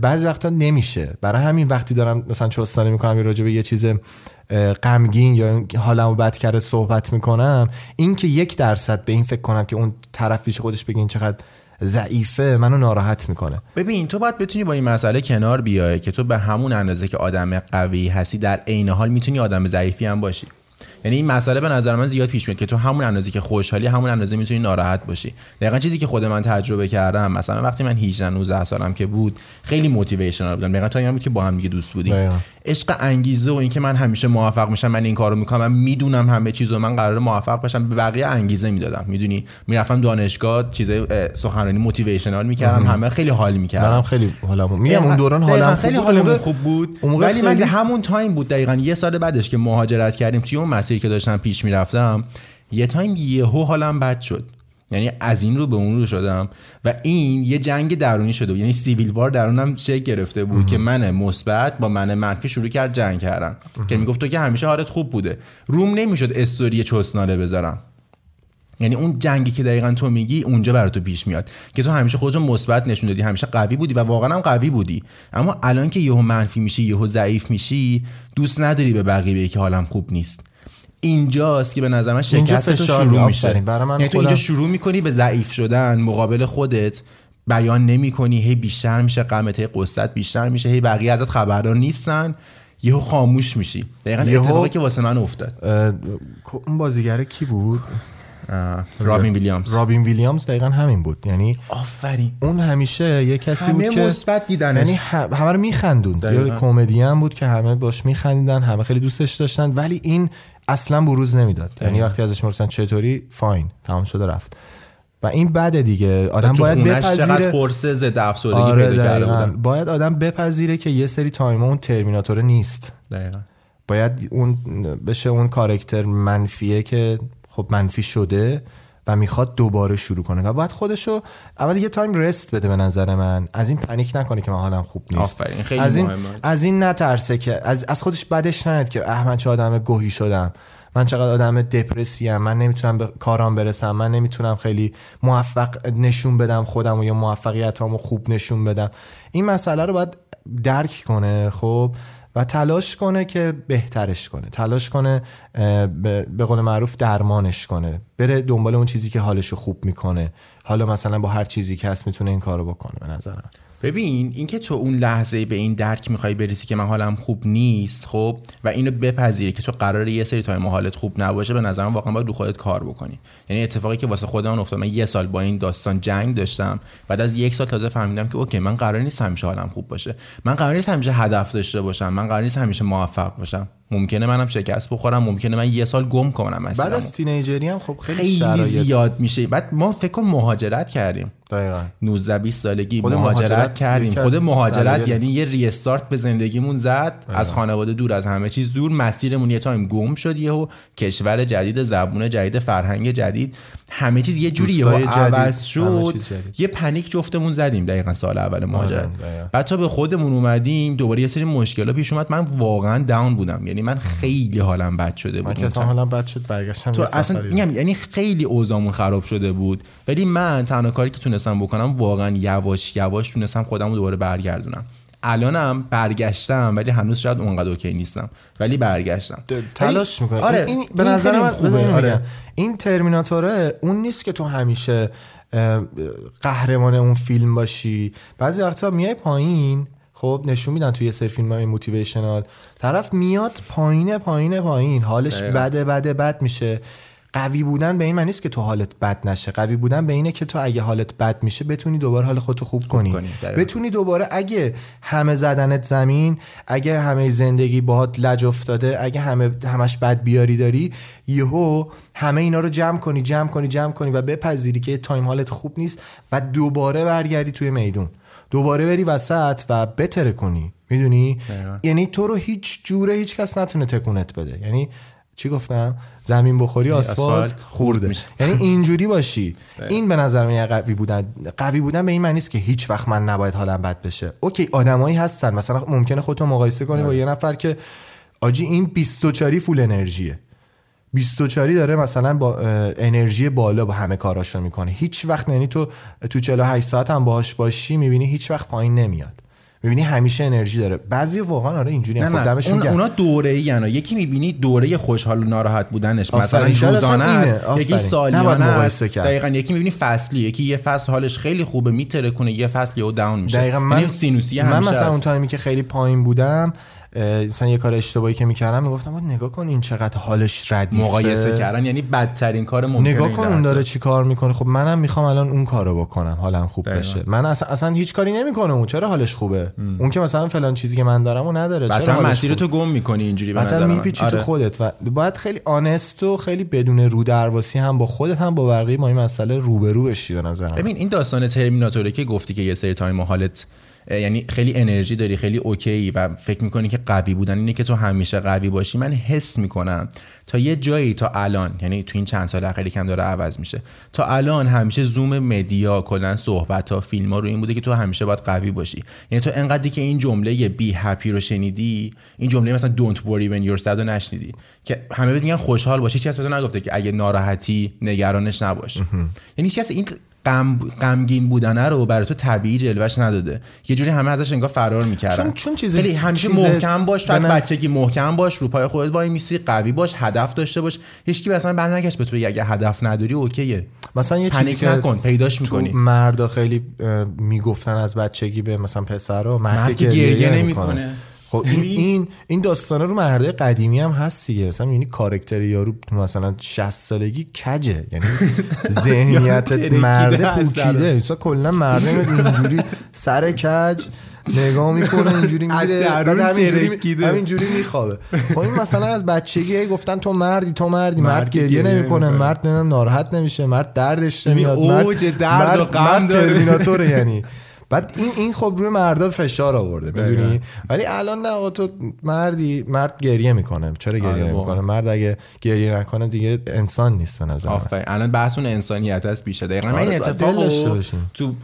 بعضی وقتا نمیشه. برای همین وقتی دارم مثلا چوستانه می‌کنم راجع به یه چیز غمگین یا حالمو بد کرده صحبت می‌کنم این که یک درصد به این فکر کنم که اون طرف پیش خودش بگه این چقدر ضعیفه منو ناراحت می‌کنه. ببین تو باید بتونی با این مسئله کنار بیای که تو به همون اندازه که آدم قوی هستی در عین حال می‌تونی آدم ضعیفی هم باشی. یعنی این مسئله به نظر من زیاد پیش میاد که تو همون اندازه که خوشحالی همون اندازه می‌تونی ناراحت باشی. دقیقا چیزی که خود من تجربه کردم مثلا وقتی من 18 19 سالم که بود خیلی موتیویشنال بودم. دقیقا تا این بود که با هم دیگه دوست بودیم. عشق انگیزه و اینکه من همیشه موفق میشم من این کارو می‌کنم من می‌دونم همه چیز و من قرار موفق بشم به بقیه انگیزه می‌دادم. می‌دونی؟ می‌رفتم دانشگاه چیزای سخنرانی موتیویشنال می‌کردم همه خیلی حال می‌کردم منم خیلی حالم میگم اون دوران حالم خیلی موقع- خوب بود. ولی من همون تایم بود دقیقا. یه سال بعدش که مهاجرت کردیم توی اون مسیری که داشتم پیش می‌رفتم یه time یهو حالم بد شد. یعنی از این رو به اون رو شدم و این یه جنگ درونی شده بود. یعنی civil war درونم شکل گرفته بود که من مثبت با من منفی شروع کرد جنگ کردن. که می‌گفت تو که همیشه حالت خوب بوده. روم نمی‌شد استوری چسناله بذارم. یعنی اون جنگی که دقیقا تو میگی اونجا برای تو پیش میاد. که تو همیشه خودتو مثبت نشون دادی همیشه قوی بودی و واقعا هم قوی بودی. اما الان که یهو منفی میشی یهو ضعیف میشی دوست نداری به بقیه که حالم خوب نیست. اینجاست که به نظر من شکست تو شروع. میشه. برای من یعنی تو اینجا شروع می‌کنی به ضعیف شدن مقابل خودت بیان نمی‌کنی هی بیشتر میشه غمت هی قصت بیشتر میشه هی بقیه ازت خبردار نیستن یهو خاموش میشی. دقیقا اتفاقی که واسه من افتاد. اه، اون بازیگر کی بود؟ رابین ویلیامز. رابین ویلیامز دقیقا همین بود. یعنی آفرین. اون همیشه یه کسی بود همه که مثبت دیدنش. یعنی هم- همه رو میخندون. یه کمدین بود که همه باش میخندیدن همه خیلی دوستش داشتن. ولی این اصلا بروز نمی‌داد. یعنی وقتی ازش می‌پرسن چطوری؟ fine تمام شده رفت. و این بده دیگه. آدم باید بپذیره. قرص ضد افسردگی آره پیدا باید آدم بپذیره که یه سری time اون terminator نیست. دقیقا. باید اون بشه اون character منفیه که خب منفی شده. و می‌خواد دوباره شروع کنه و باید خودشو اول یه time rest بده به نظر من. از این panic نکنه که من حالم خوب نیست. آفرین، خیلی از این مهمه. از این نترسه که از, از خودش بدش نیاد که اه من چه آدم گوهی شدم. من چقدر آدم دپرسی ام من نمی‌تونم به کارام برسم. من نمی‌تونم خیلی موفق نشون بدم خودم و یا موفقیتامو خوب نشون بدم. این مسئله رو باید درک کنه خب؟ و تلاش کنه که بهترش کنه. تلاش کنه به قول معروف درمانش کنه. بره دنبال اون چیزی که حالشو خوب می‌کنه. حالا مثلا با هر چیزی که هست می‌تونه این کارو بکنه به نظرم. ببین اینکه تو اون لحظه به این درک می‌خوای برسی که من حالم خوب نیست خب؟ و اینو بپذیری که تو قراره یه سری time حالت خوب نباشه به نظرم واقعا باید رو خودت کار بکنی. یعنی اتفاقی که واسه خودم افتاد من یه سال با این داستان جنگ داشتم بعد از یک سال تازه فهمیدم که OK من قرار نیست همیشه حالم خوب باشه. من قرار نیست همیشه هدف داشته باشم من قرار نیست همیشه موفق باشم. ممکنه منم شکست بخورم ممکنه من یه سال گم کنم بعد از teenager ی هم خب خیلی, خیلی شرایط. زیاد میشه. بعد ما فکر مهاجرت کردیم. دقیقاً. 19 20 سالگی خود مهاجرت, مهاجرت کردیم. خود مهاجرت یعنی یه restart به زندگیمون زد از خانواده دور از همه چیز دور. مسیرمون یه time گم شد یهو. کشور جدید زبون جدید فرهنگ جدید. همه چیز یه جوری یهو جدید، عوض شد. یه پنیک جفتمون زدیم دقیقا سال اول مهاجرت. دقیقا. بعد تا به خودمون اومدیم دوباره یه سری مشکلات پیش اومد. من واقعا داون بودم. یعنی من خیلی حالم بد شده بود. من اصلا حالم بد شد برگشتم تو یه اصلا. میگم یعنی خیلی اوضاعمون خراب شده بود. ولی من تنها کاری که تونستم بکنم واقعا یواش یواش تونستم خودم رو دوباره برگردونم. الانم برگشتم ولی هنوز شاید اونقدر اوکی نیستم ولی برگشتم. تلاش می‌کنه آره این به نظر من خوبه. آره. این ترمیناتوره اون نیست که تو همیشه قهرمان اون فیلم باشی. بعضی وقتا میای پایین خب نشون میدن توی یه سری فیلم های موتیویشنال طرف میاد پایین پایین پایین. حالش. بده بده بد میشه. قوی بودن به این معنی نیست که تو حالت بد نشه. قوی بودن به اینه که تو اگه حالت بد میشه بتونی دوباره حال خودتو خوب کنی. کنی. بتونی دوباره اگه همه زدنت زمین اگه همه زندگی باهات لج افتاده اگه همه همش بد بیاری داری یهو همه اینا رو جمع کنی جمع کنی جمع کنی و بپذیری که time حالت خوب نیست و دوباره برگردی توی میدون. دوباره بری وسط و بترکونی. می‌دونی. یعنی تو رو هیچ جوره هیچ کس نتونه تکونت بده. یعنی چی گفتم؟ زمین بخوری آسفالت خورده. یعنی اینجوری باشی. این به نظر من قوی بودن قوی بودن به این معنی نیست که هیچ وقت من نباید حالم بد بشه. OK آدمایی هستن. مثلا ممکنه خودتو مقایسه کنی با یه نفر که آجی این 24 فول انرژیه. 24 داره مثلا با انرژی بالا با همه کاراشو می‌کنه. هیچ وقت یعنی تو تو 48 ساعت هم باهاش باشی می‌بینی هیچ وقت پایین نمیاد. می‌بینی همیشه انرژی داره. بعضی واقعا آره اینجوری نه خب نه. دمشون اون. اونا دوره ای یکی می‌بینی دوره خوشحال و ناراحت بودنش. مثلا روزانه. است. یکی سالیانه است. دقیقا. یکی می‌بینی فصلی. یکی یه فصل حالش خیلی خوبه میتره کنه یه فصل یهو داون میشه. دقیقا یعنی من سینوسی من مثلا اون. time ی که خیلی پایین بودم مثلا یه کار اشتباهی که می‌کردم می‌گفتم "بابا نگاه کن این چقدر حالش ردیفه مقایسه کردن یعنی بدترین کار ممکنه نگاه کن اون. داره چی کار می‌کنه خب منم می‌خوام الان اون کارو بکنم حالم خوب دقیقا. بشه من اصلا, اصلا هیچ کاری نمی‌کنه اون چرا حالش خوبه اون که مثلا فلان چیزی که من دارم اون نداره چرا مسیر؟ تو گم می‌کنی اینجوری به نظر من. میپیچی آره. تو خودت و باید خیلی honest و خیلی بدون رو درواسی هم با خودت هم با بقیه با این مسئله روبرو بشی به نظر. ببین این داستان Terminator ه که گفتی که یه سری time حالت یعنی خیلی انرژی داری خیلی اوکی و فکر می‌کنی که قوی بودن اینه که تو همیشه قوی باشی. من حس می‌کنم تا یه جایی تا الان یعنی تو این چند سال اخیری کم داره عوض میشه تا الان همیشه زوم مدیا کلا صحبت ها فیلم ها رو این بوده که تو همیشه باید قوی باشی. یعنی تو انقدری که این جمله بی هپی رو شنیدی این جمله مثلا don't worry when you're sad رو نشنیدی که همه بهت میگن خوشحال باشی به تو نگفته که اگه ناراحتی نگرانش نباش. یعنی کس این غم غمگین بودنه رو برای تو طبیعی جلوش نداده. یه جوری همه ازش انگار فرار می‌کردن. چون- چون چیز- خیلی همیشه چیز محکم باش تو از بچگی محکم باش رو پای خودت وای میسی قوی باش هدف داشته باش. هیچ کی مثلا برنگشت به تو اگه هدف نداری اوکیه. مثلا یه چیزی که نکن پیداش تو می‌کنی. مردا خیلی می‌گفتن از بچگی به مثلا پسرا مرد, مرد که گریه, نمی‌کنه. خب این این این داستانه رو مرده قدیمی هم هست دیگه. مثلا می‌بینی کارکتر یارو مثلا 60 سالگی کجه؟ یعنی ذهنیت مرد از پوکیده مثلا کلا میاد اینجوری سر کج نگاه می‌کنه اینجوری میره بعد همینجوری. همینجوری میخوابه. خب این مثلا از بچگی گفتن تو مردی تو مردی. مرد, مرد گریه نمی‌کنه. مرد نمی‌دونم ناراحت نمیشه. مرد دردش نمیاد. اوج مرد درد و مرد- غم مرد داره. یعنی. بعد این این خب روی مردا فشار آورده می‌دونی دقیقاً. ولی الان نه آقا تو مردی مرد گریه می‌کنه چرا گریه آره نمی‌کنه واقعاً. مرد اگه گریه نکنه دیگه انسان نیست به نظر الان بحث اون انسانیت هست بیشتر دقیقا آره، این اتفاق. تو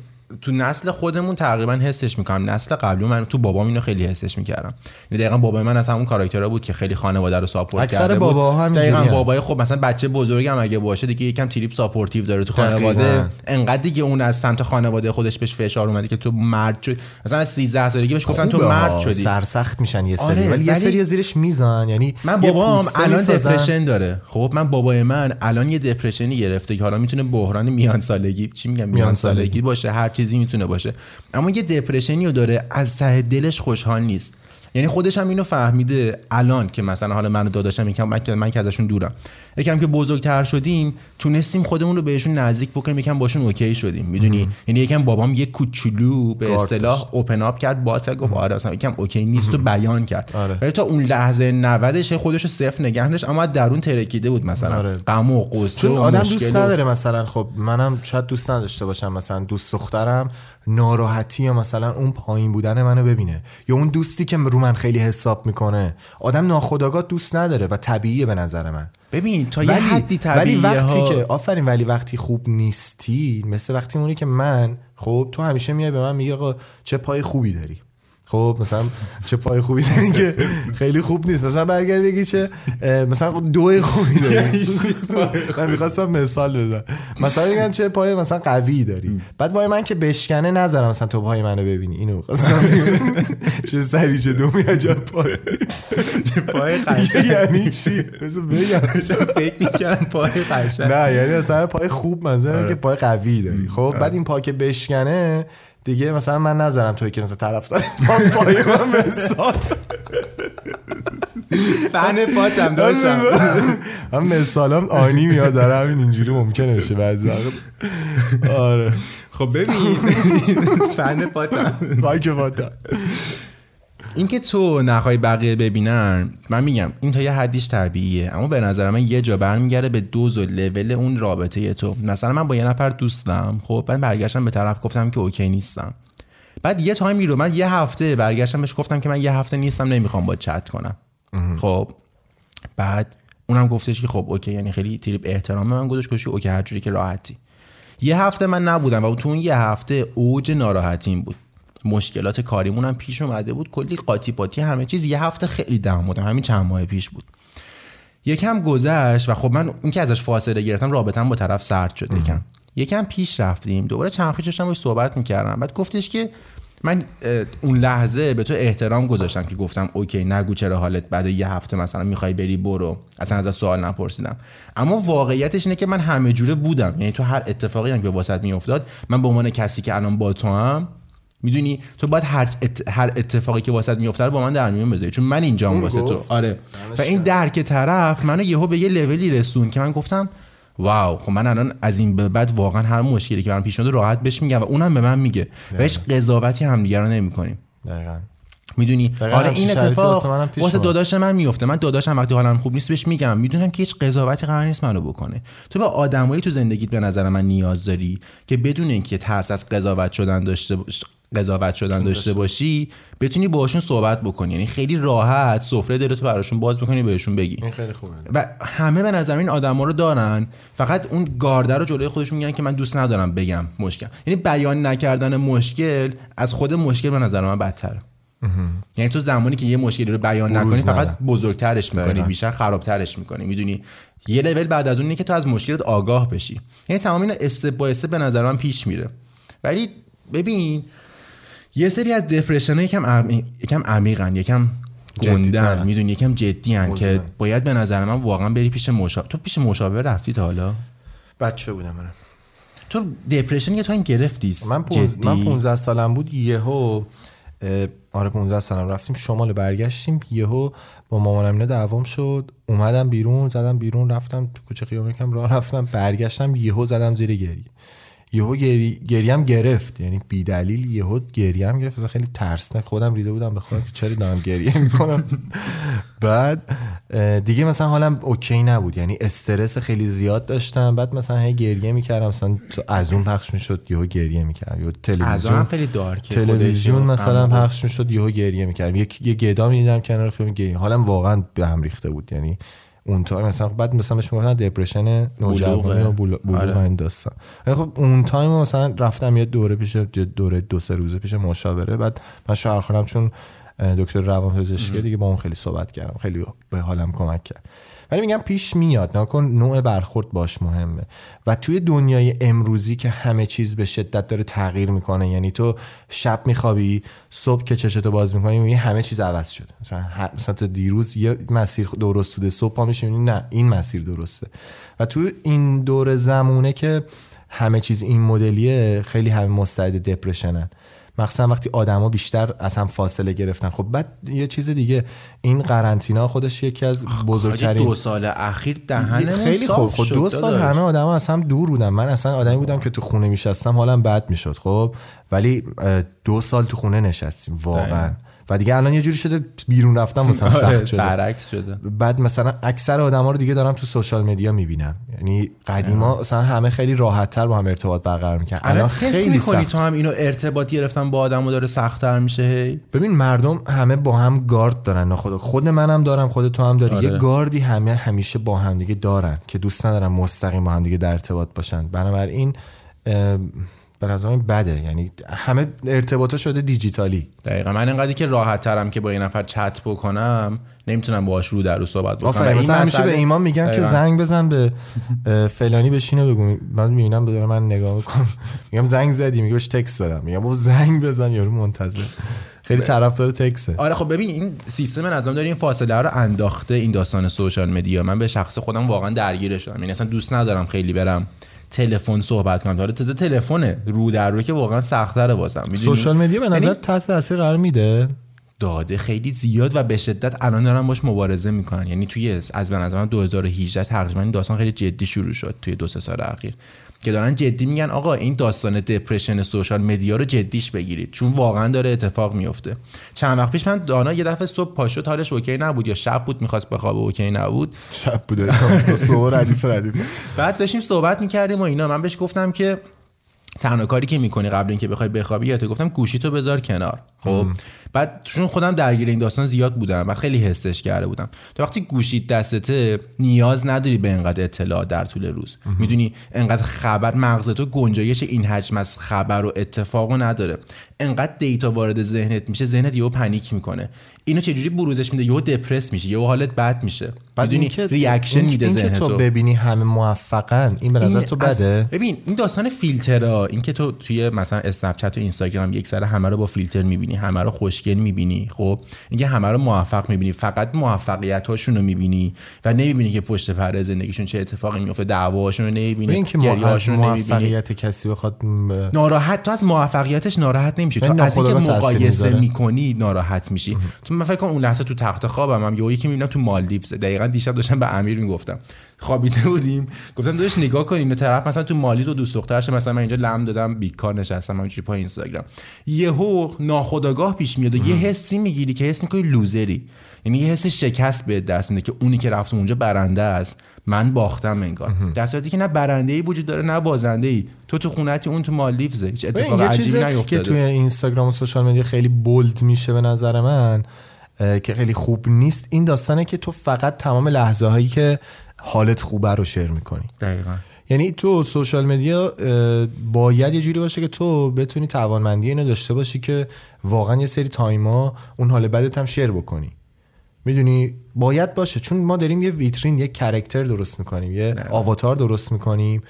تو نسل خودمون تقریبا حسش می‌کنم. نسل قبلی من تو بابام اینو خیلی حسش می‌کردم. یعنی دقیقا بابای من از همون کاراکترها بود که خیلی خانواده رو support کرده بود. باباها همینجوری دقیقا هم. بابای خب مثلا بچه بزرگم اگه باشه دیگه یکم تریپ supportive داره تو دقیقاً. خانواده. انقدر دیگه اون از سمت خانواده خودش بهش فشار اومده که تو مرد شد مثلا از 13 سالگی بهش گفتن تو مرد شدی. سرسخت میشن یه سری. آره، ولی یه سری زیرش میزن. یعنی من بابام الان. دپرشن داره. خب من بابای من الان یه depression ی گرفته که حالا می‌تونه بحران میان سالگی چی میگم؟ میان سالگی. باشه هر چیزی می‌تونه باشه. اما یه depression ی رو داره از ته دلش خوشحال نیست. یعنی خودش هم اینو فهمیده الان که مثلا حالا منو داداشم یکم من که ازشون دورم. یکم که بزرگتر شدیم تونستیم خودمون رو بهشون نزدیک بکنیم یکم باشون OK شدیم می‌دونی؟ یعنی یکم بابام یه کوچولو به اصطلاح. open up کرد باز کرد گفت آره اصلا یکم OK نیست و بیان کرد. آره. ولی تا اون لحظه 90 خودش رو صفر نگه داشت اما درون ترکیده بود مثلا. آره. غم و غصه چون آدم دوست نداره مثلا خب منم شاید دوست نداشته باشم مثلا دوست دخترم ناراحتی یا مثلا اون پایین بودن منو ببینه. یا اون دوستی که رو من خیلی حساب می‌کنه. آدم ناخداگاه دوست نداره و طبیعیه به نظر من. ببین تا یه حدی ولی طبیعیه وقتی ها. که آفرین ولی وقتی خوب نیستی مثل وقتی اونی که من خب تو همیشه میای به من میگه آقا چه پای خوبی داری خب مثلا چه پای خوبی داری که خیلی خوب نیست. مثلا برگردی بگی چه مثلا دو خوبی داری. من می‌خواستم مثال بزنم مثلا بگن چه پای مثلا قوی داری. بعد پای من که بشکنه نذارم مثلا تو پای منو ببینی. اینو می‌خواستم چه سری چه دومی عجب پای. پای قشنگ. یعنی چی؟ بذار بگم. فکر می‌کردم پای قشنگ. نه یعنی مثلا پای خوب منظورم که پای قوی داری. خب بعد این پا که بشکنه دیگه مثلا من نذارم توی که مثلا طرف زد پای من مثال. فن پاتم داشتم. من مثالم آنی میاد. داره همین اینجوری ممکنه بشه بعضی وقت. آره. خب ببین. فن پاتم. وای که فاتا اینکه تو نخوای بقیه ببینن من میگم این تا یه حدیش طبیعیه. اما به نظر من یه جا برمیگرده به دوز و لول اون رابطه تو. مثلا من با یه نفر دوستم خب من برگشتم به طرف گفتم که اوکی نیستم. بعد یه time ی رو من یه هفته برگشتم بهش گفتم که من یه هفته نیستم نمی‌خوام باهات چت کنم. خب بعد اونم گفتش که خب OK یعنی خیلی تریپ احترام من گذاشت گوشی OK هر جوری که راحتی. یه هفته من نبودم و تو اون یه هفته اوج ناراحتیم بود. مشکلات کاریمون هم پیش اومده بود. کلی قاطی پاتی همه چیز. یه هفته خیلی down بودم. همین چند ماه پیش بود. یکم گذشت و خب من اون که ازش فاصله گرفتم رابطم با طرف سرد شد یکم. یکم پیش رفتیم. دوباره چند پیش داشتم باش صحبت می‌کردم. بعد گفتش که من اون لحظه به تو احترام گذاشتم که گفتم اوکی نگو چرا حالت بعد یه هفته مثلا می‌خوای بری برو. اصلا ازت سوال نپرسیدم. اما واقعیتش اینه که من همه جوره بودم. یعنی تو هر اتفاقی هم که واسط میافتاد من به عنوان کسی که الان با تو هم می‌دونی؟ تو باید هر, ات... هر اتفاقی که واسط میفته رو با من در میون بذاری. چون من اینجام اون واسه تو. آره. و این درک طرف منو یهو به یه لولی رسون که من گفتم واو خب من الان از این به بعد واقعا هر مشکلی که برام پیش اومده راحت بهش میگم. و اونم به من میگه. و هیچ قضاوتی همدیگه رو نمی‌کنیم. دقیقاً. می‌دونی؟ آره این اتفاق واسه. داداش من میفته من داداشم وقتی حالم خوب نیست بهش میگم. می‌دونم که هیچ قضاوتی قرار نیست منو بکنه. تو به آدمایی تو زندگیت به نظر من نیاز داری که بدون اینکه ترس از قضاوت شدن داشته باش قضاوت شدن داشته باشی بتونی باهاشون صحبت بکنی. یعنی خیلی راحت سفره دلتو براشون باز بکنی بهشون بگی. این خیلی خوبه. و همه به نظر این آدما رو دارن. فقط اون گارده رو جلوی خودشون میگن که من دوست ندارم بگم مشکل. یعنی بیان نکردن مشکل از خود مشکل به نظر من بدتره. یعنی تو زمانی که یه مشکلی رو بیان نکنی فقط. بزرگترش می‌کنی. بیشتر خرابترش می‌کنی می‌دونی یه لول بعد از اون اینه که تو از مشکلت آگاه بشی یعنی تمام اینا استپ به نظر من پیش میره ولی ببین یه سری از دپرشن ها یکم عمیق یکم عمیقن یکم گندن. می‌دونی یکم جدی هن که. باید به نظر من واقعا بری پیش مشاور تو پیش مشاور رفتی تا حالا بچه بودم من تو دپرشن یه تایم گرفتی من پونز... جدی؟ من 15 سالم بود یهو آره 15 سالم رفتیم. شمال برگشتیم. یهو با مامانم اینا دعوام شد. اومدم بیرون زدم بیرون رفتم تو کوچه خیابون یکم راه رفتم برگشتم. یهو زدم زیر گری یهو گری گریم گرفت. یعنی بی دلیل یهو گریم گرفت. اصلا خیلی ترسناک. خودم ریده بودم به خودم که چرا دارم گریه می‌کنم. بعد دیگه مثلا حالم OK نبود. یعنی استرس خیلی زیاد داشتم. بعد مثلا هی گریه می‌کردم. مثلا تو از اون پخش می‌شد یهو گریه می‌کردم. از تلویزیون خیلی dark ه تلویزیون. مثلا پخش می‌شد یهو گریه می‌کردم. یک یه گدا می‌دیدم کنار خیابون گریه حالم واقعا به هم ریخته بود. یعنی اون time مثلا خب بعد مثلا بهش می‌گفتن depression نوجوانی و بلو- بلوغ آره. این داستان. ولی خب اون time مثلا رفتم یه دوره پیش یه دوره دو سه روزه پیش مشاوره. بعد من شوهر خودم چون دکتر روان پزشکی دیگه با اون خیلی صحبت کردم. خیلی به حالم کمک کرد. ولی میگم پیش میاد نکن نوع برخورد باش مهمه. و توی دنیای امروزی که همه چیز به شدت داره تغییر می‌کنه یعنی تو شب میخوابی صبح که چشتو باز می‌کنی می‌بینی همه چیز عوض شده. مثلا, مثلا تا دیروز یه مسیر درست بوده صبح پا میشی نه این مسیر درسته. و تو این دور زمونه که همه چیز این مدلیه خیلی همه مستعد دپرشنن. مخصوصا وقتی آدما بیشتر از هم فاصله گرفتن. خب بعد یه چیز دیگه این قرنطینه خودش یکی از بزرگترین دو سال اخیر دهنمون خیلی خوب. خب دو سال داداش. همه آدما از هم دور بودن. من اصلا آدمی بودم که تو خونه میشستم حالم بد می‌شد. خب ولی دو سال تو خونه نشستیم واقعا. و دیگه الان یه جوری شده بیرون رفتم واسم آره، سخت شده. برعکس شده. بعد مثلا اکثر آدما رو دیگه دارم تو سوشال مدیا می‌بینم. یعنی قدیما مثلا همه خیلی راحت تر با هم ارتباط برقرار می‌کنن الان الان خیلی می‌کنی سخت. تو هم اینو ارتباط گرفتن با آدم و داره سختتر میشه هی؟ ببین مردم همه با هم گارد دارن. ناخود خود منم دارم خود تو هم داری. آره. یه گاردی همه همیشه با هم دیگه دارن که دوست ندارن مستقیم با هم دیگه در ارتباط باشن. بنابراین به نظرم بده. یعنی همه ارتباطا شده دیجیتالی. دقیقا. من اینقدری که راحت ترم که با یه نفر چت بکنم نمی‌تونم باهاش رو در رو صحبت بکنم. مثلا همیشه به ایمان میگن که دقیقاً. زنگ بزن به فلانی بشینه بگو. من می‌بینم بدون من نگاه می‌کنم میگم زنگ زدی. میگه بهش تکست دادم. میگم بابا زنگ بزن یارو منتظر. خیلی طرفدار تکسه. آره خب ببین این سیستم نظام داره این فاصله رو انداخته این داستان سوشال مدیا. من به شخص خودم واقعا درگیر شدم یعنی اصلا دوست ندارم خیلی برم تلفن صحبت کنم. حالا تازه تلفنه رو در رو که واقعا سخت‌تره می‌دونی؟ سوشال مدیا به نظر یعنی تحت تاثیر قرار میده؟ داده خیلی زیاد و به شدت الان دارن باش مبارزه می‌کنن. یعنی توی از به نظر من 2018 تقریبا این داستان خیلی جدی شروع شد توی دو سه سال اخیر. که دارن جدی میگن آقا این داستان depression social media رو جدیش بگیرید. چون واقعا داره اتفاق میفته. چند وقت پیش من دانا یه دفعه صبح پا شد حالش OK نبود یا شب بود می‌خواست بخوابه OK نبود. شب بوده تا صبح ردیف ردیف. بعد داشتیم صحبت می‌کردیم و اینا. من بهش گفتم که تنها کاری که می‌کنی قبل اینکه بخوای بخوابی یا تو گفتم گوشی تو بذار کنار. خب؟ بعد چون خودم درگیر این داستان زیاد بودم و خیلی حسش کرده بودم. تو وقتی گوشیت دستته نیاز نداری به انقدر اطلاع در طول روز. می‌دونی انقدر خبر مغز تو گنجایش این حجم از خبر و اتفاقو نداره. انقدر data وارد ذهنت میشه ذهنت یهو panic می‌کنه. اینو چجوری بروزش میده؟ یهو depress میشه یهو حالت بد میشه. reaction این- میده این که ذهن تو ببینی همه موفقن این به نظر این تو بده؟ ببین این داستان فیلترها این که تو توی مثلا Snapchat و Instagram یک سر همه رو با فیلتر می‌بینی همه رو خوشگل می‌بینی خب؟ اینکه همه رو موفق می‌بینی فقط موفقیت هاشون رو می‌بینی و نمی‌بینی که پشت پرده زندگیشون چه اتفاقی میفته دعواشون رو نمی‌بینی که ما از گریه‌هاشون رو موفقیت کسی بخواد م، ناراحت تو از موفقیتش ناراحت نمیشی. تو از اینکه مقایسه. می‌کنی ناراحت میشی. تو من فکر کنم اون لحظه تو تخت خوابم هم یهو یکی می‌بینم تو مالدیوز دقیقا دیشب داشتم به امیر می‌گفتم. خوابیده بودیم. گفتم داداش نگاه کن اینو طرف مثلا تو مالی و دوست دخترش مثلا من اینجا لم دادم بیکار نشستم همینجوری پای اینستاگرام. یهو ناخودآگاه پیش میاد و یه حسی می‌گیری که حس می‌کنی لوزری. یعنی یه حس شکست به دست میده که اونی که رفت اونجا برنده است. من باختم انگار. در صورتی که نه برنده ای وجود داره نه بازنده ای تو تو خونتی اون تو مالدیوزه هیچ اتفاق عجیبی چیزی که نیفتاده. توی Instagram و social media خیلی bold میشه به نظر من که خیلی خوب نیست. این داستانه که تو فقط تمام لحظه هایی که حالت خوبه رو share می‌کنی. دقیقا. یعنی تو social media باید یه جوری باشه که تو بتونی توانمندی اینو داشته باشی که واقعا یه سری time ا اون حال بدت هم share بکنی. می‌دونی؟ باید باشه. چون ما داریم یه ویترین یه character درست می‌کنیم یه avatar درست می‌کنیم.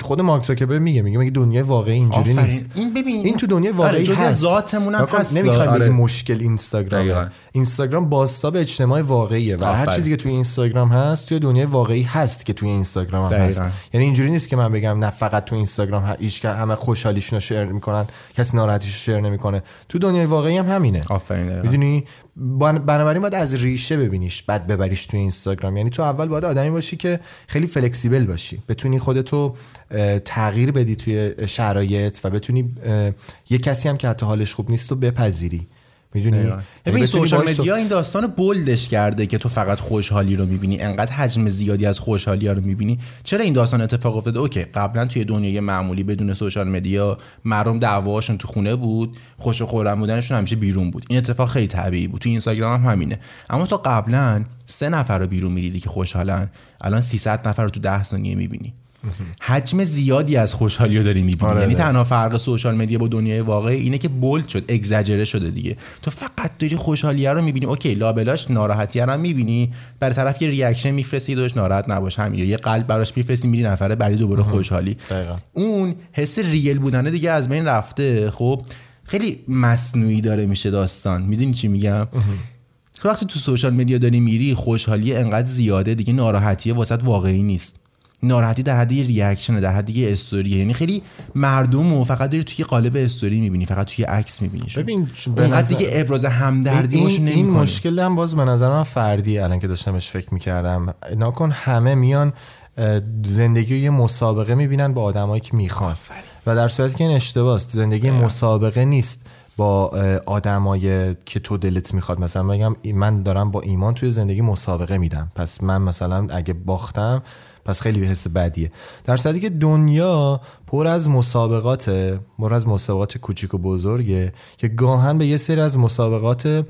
خود مارک زاکربرگ میگه میگه میگه دنیای واقعی اینجوری. نیست این ببین این تو دنیای واقعی آره، هست ذاتمون هم هست. نمی‌خوایم آره. مشکل اینستاگرامه دقیقاً. اینستاگرام بازتاب اجتماع واقعیه و هر. چیزی که توی اینستاگرام هست توی دنیای واقعی هست که توی اینستاگرام هم هست. یعنی اینجوری نیست که من بگم نه فقط تو اینستاگرام هیچ که همه خوشحالیشون رو شیر می‌کنن کسی ناراحتیش رو شیر نمی‌کنه تو دنیای واقعی هم همینه آفرین. می‌دونی بنابراین باید از ریشه ببینیش بعد ببریش تو اینستاگرام. یعنی تو اول باید آدمی باشی که خیلی flexible باشی. بتونی خودتو تغییر بدی توی شرایط و بتونی یه کسی هم که حتی حالش خوب نیست تو بپذیری. می‌دونی. ببین سوشال مدیا این داستان bold ش کرده که تو فقط خوشحالی رو می‌بینی. انقدر حجم زیادی از خوشحالی ها رو می‌بینی. چرا این داستان اتفاق افتاده؟ OK قبلا توی دنیای معمولی بدون social media مردم دعواشون تو خونه بود خوش و خرم بودنشون همیشه بیرون بود. این اتفاق خیلی طبیعی بود. تو Instagram هم همینه. اما تو قبلا سه نفر رو بیرون می‌دیدی که خوشحالن. الان 300 نفر رو تو 10 ثانیه می‌بینی. حجم زیادی از خوشحالی رو داری می‌بینی. آره، یعنی آره. تنها فرق social media با دنیای واقعی اینه که bold شده اگزاجره شده دیگه. تو فقط داری خوشحالیه رو می‌بینی. okay لابلاش ناراحتی رو هم می‌بینی. برای طرف یه reaction میفرستی داداش ناراحت نباش همین یه قلب براش میفرستی میری نفره بعدی دوباره خوشحالی. دقیقاً. اون حس real بودنه دیگه از بین رفته. خب خیلی مصنوعی داره میشه داستان. می‌دونی چی میگم؟ وقتی تو social media داری میری خوشحالی انقدر زیاده دیگه ناراحتیه واست واقعی نیست. ناراحتی در حد reaction در حد یه استوریه یعنی خیلی مردم و فقط داری توی قالب استوری می‌بینی فقط توی عکس می‌بینی. ببین اونقدر دیگه ابراز همدردی این, این نمی‌کنی. مشکل هم باز به نظر من فردی الان که داشتمش فکر می‌کردم. ناکن همه میان اه، زندگی رو یه مسابقه می‌بینن با آدمایی که می‌خوان. و در صورتی که این اشتباه است زندگی مسابقه نیست با اه، آدمای که تو دلت می‌خواد. مثلا بگم من دارم با ایمان توی زندگی مسابقه میدم. پس من مثلا اگه باختم پس خیلی به حس بدیه. در صورتی که دنیا پر از مسابقات پر از مسابقات کوچیک و بزرگه که گاهن به یه سری از مسابقات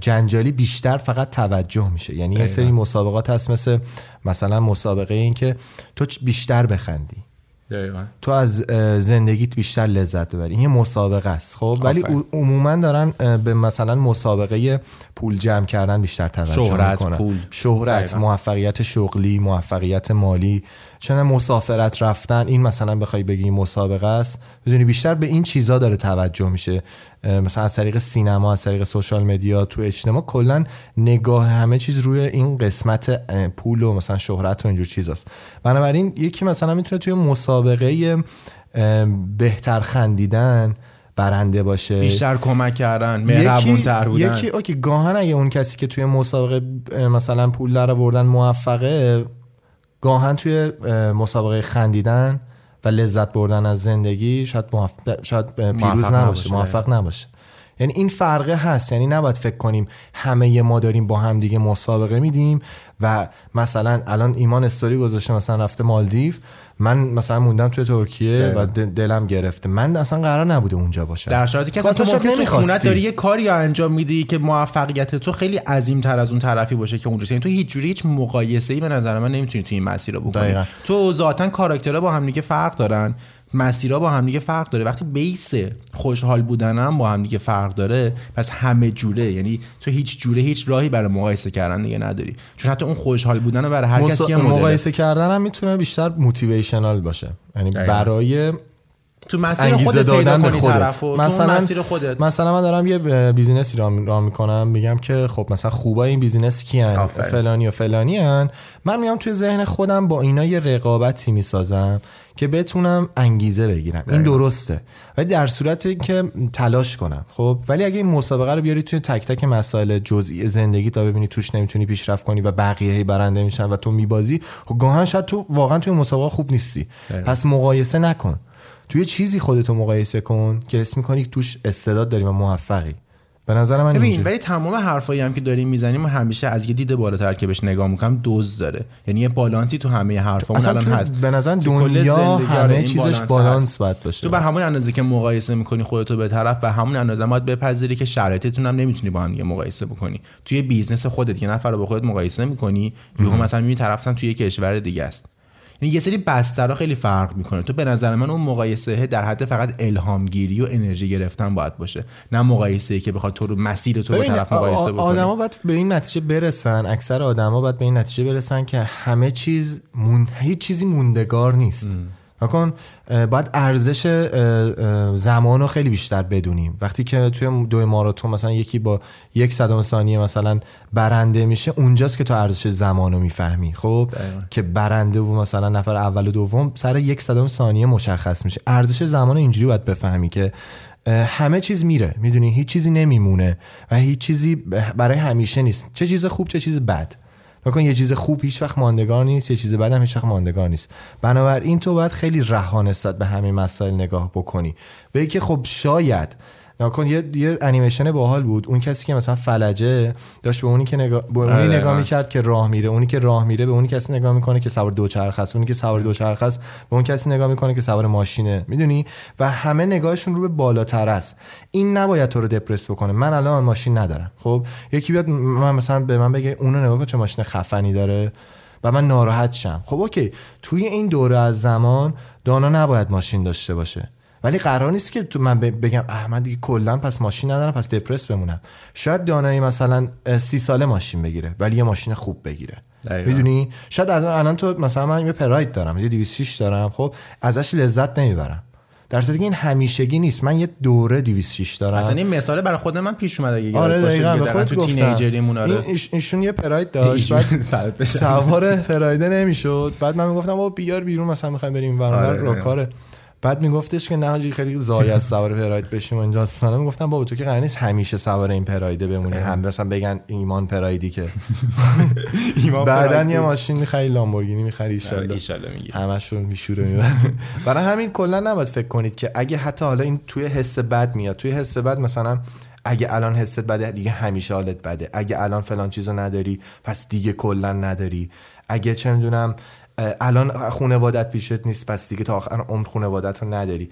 جنجالی بیشتر فقط توجه میشه. یعنی یه سری مسابقات هست مثل مثلا مسابقه این که تو بیشتر بخندی. دقیقاً. تو از زندگیت بیشتر لذت ببری این یه مسابقه است خب ولی عموما دارن به مثلا مسابقه پول جمع کردن بیشتر توجه شهرت، می‌کنن پول. شهرت دقیقاً. موفقیت شغلی موفقیت مالی چون مسافرت رفتن این مثلا بخوای بگی مسابقه است بدونی بیشتر به این چیزا داره توجه میشه. مثلا از طریق سینما از طریق سوشال مدیا تو اجتماع کلا نگاه همه چیز روی این قسمت پول و مثلا شهرت و اینجور چیزاست بنابراین یکی مثلا می‌تونه توی مسابقه بهتر خندیدن برنده باشه. بیشتر کمک کردن مهربون تر بودن. یکی اوکی گاهن اگه اون کسی که توی مسابقه مثلا پول در آوردن موفقه گاهن توی مسابقه خندیدن و لذت بردن از زندگی شاید, موفق شاید پیروز نباشه نباشه. موفق نباشه یعنی این فرقه هست یعنی نباید فکر کنیم همه ما داریم با هم دیگه مسابقه میدیم و مثلا الان ایمان استوری گذاشته مثلا رفته مالدیو من مثلا موندم توی ترکیه و دل- دلم گرفته. من اصلا قرار نبوده اونجا باشم. در صورتی که اصلا شاید تو نمی‌خواستی. داری یه کاری انجام میدی که موفقیت تو خیلی عظیم تر از اون طرفی باشه که اونجاست. یعنی تو هیچ جوری هیچ مقایسه ای به نظر من نمی‌تونی تو این مسیر رو بکنی. دقیقاً. تو ذاتا کاراکترها با هم دیگه فرق دارن. مسیرها با هم دیگه فرق داره وقتی base خوشحال بودن هم با هم دیگه فرق داره پس همه جوره یعنی تو هیچ جوره هیچ راهی برای مقایسه کردن دیگه نداری چون حتی اون خوشحال بودن برای هر مسا- کسی مدله. مقایسه کردن هم می‌تونه بیشتر motivational باشه یعنی. برای تو مسیر انگیزه خودت پیدا دادن به کنی خودت طرفو. تو مثلا مسیر خودت مثلا من دارم یه business ی را می‌کنم میگم که خب مثلا خوبای این business کیان. فلانی و فلانی هن. من میام توی ذهن خودم با اینا یه رقابتی می‌سازم که بتونم انگیزه بگیرم. این درسته. ولی در صورتی که تلاش کنم خب؟ ولی اگه این مسابقه رو بیاری توی تک تک مسائل جزئی زندگی تا ببینی توش نمی‌تونی پیشرفت کنی و بقیه هی برنده میشن و تو میبازی خب گاهن شاید تو واقعا توی مسابقه خوب نیستی. دقیقاً. پس مقایسه نکن. توی چیزی خودتو مقایسه کن که اسم می‌کنی توش استعداد داری و موفقی. به نظر من ببین ولی تمام حرفایی هم که داریم می‌زنیم همیشه از یه دید بالاتر که بهش نگاه می‌کنم دوز داره. یعنی یه بالانسی تو همه حرفامون الان هست به نظر دنیا آره، همه چیزش بالانس. باید باشه. تو به همون اندازه که مقایسه می‌کنی خودتو به طرف به همون اندازه باید بپذیری که شرایطتون هم نمی‌تونی با هم دیگه مقایسه بکنی. توی business خودت یه نفر رو با خودت مقایسه می‌کنی یهو مثلا می‌بینی طرف توی یه کشور دیگه است. یعنی یه سری بسترها خیلی فرق می‌کنه. تو به نظر من اون مقایسه در حد فقط الهام گیری و انرژی گرفتن باید باشه. نه مقایسه که بخواد تو رو مسیر تو به طرف مقایسه بکنی آدما باید به این نتیجه برسن اکثر آدما باید به این نتیجه برسن که همه چیز مون... هیچ چیزی موندگار نیست. نکن. باید ارزش زمان رو خیلی بیشتر بدونیم. وقتی که توی دو ماراتون مثلا یکی با یک صدم ثانیه مثلا برنده میشه اونجاست که تو ارزش زمان رو می‌فهمی. خب؟ که برنده و مثلا نفر اول و دوم سر یک صدم ثانیه مشخص میشه. ارزش زمان رو اینجوری باید بفهمی که همه چیز میره. می‌دونی؟ هیچ چیزی نمیمونه و هیچ چیزی برای همیشه نیست. چه چیز خوب چه چیز بد. نکن یه چیز خوب هیچ وقت ماندگار نیست یه چیز بد هم هیچ وقت ماندگار نیست. بنابراین تو باید خیلی رها نسبت به همین مسائل نگاه بکنی. به که خب شاید نکن یه یه انیمیشن باحال بود. اون کسی که مثلا فلجه داشت به اونی که نگاه به اونی آره، نگاه آره. می‌کرد که راه میره. اونی که راه میره به اونی کسی نگاه می‌کنه که سوار دوچرخه است. اونی که سوار دوچرخه است به اون کسی نگاه می‌کنه که سوار ماشینه. می‌دونی؟ و همه نگاهشون رو به بالاتر است. این نباید تو رو دپرس بکنه. من الان ماشین ندارم. خب؟ یکی بیاد من مثلا به من بگه اونو نگاه کن چه ماشین خفنی داره. و من ناراحت شم. خب اوکی. توی این دوره از زمان دانا نباید ماشین داشته باشه. ولی قرار نیست که تو من بگم اه من دیگه کلا پس ماشین ندارم پس دپرس بمونم. شاید دانایی مثلا سی ساله ماشین بگیره ولی یه ماشین خوب بگیره. می‌دونی؟ شاید از الان تو مثلا من یه پراید دارم یه 206 دارم خب ازش لذت نمی‌برم. در صورتی که این همیشگی نیست. من یه دوره 206 دارم. اصلا این مثال برای خود من پیش اومده اگه آره دقیقاً به دقیقاً خود تو گفتم. تینیجریمون آره. این ایش- ایشون یه پراید داشت بعد. سوار پرایده نمی‌شد. بعد من می‌گفتم بابا بیار بیرون مثلا می‌خوایم بریم ور آره، آره. رو آره. کاره بعد میگفتش که نه حاجی خیلی زای از سوار پراید بشیم و این داستانا می‌گفتم بابا تو که قرار نیست همیشه سوار این پرایده بمونی. هم مثلا بگن ایمان پرایدی که. بعدن یه ماشین می‌خری لامبورگینی می‌خری آره، ان می‌گیری همشون میشوره میرن برای همین کلا نباید فکر کنید که اگه حتی حالا این توی حس بد میاد توی حس بد مثلا اگه الان حست بده دیگه همیشه حالت بده. اگه الان فلان چیزو نداری پس دیگه کلا نداری. اگه چه می‌دونم الان خونوادت پیشت نیست پس دیگه تا آخر عمر خونوادت رو نداری.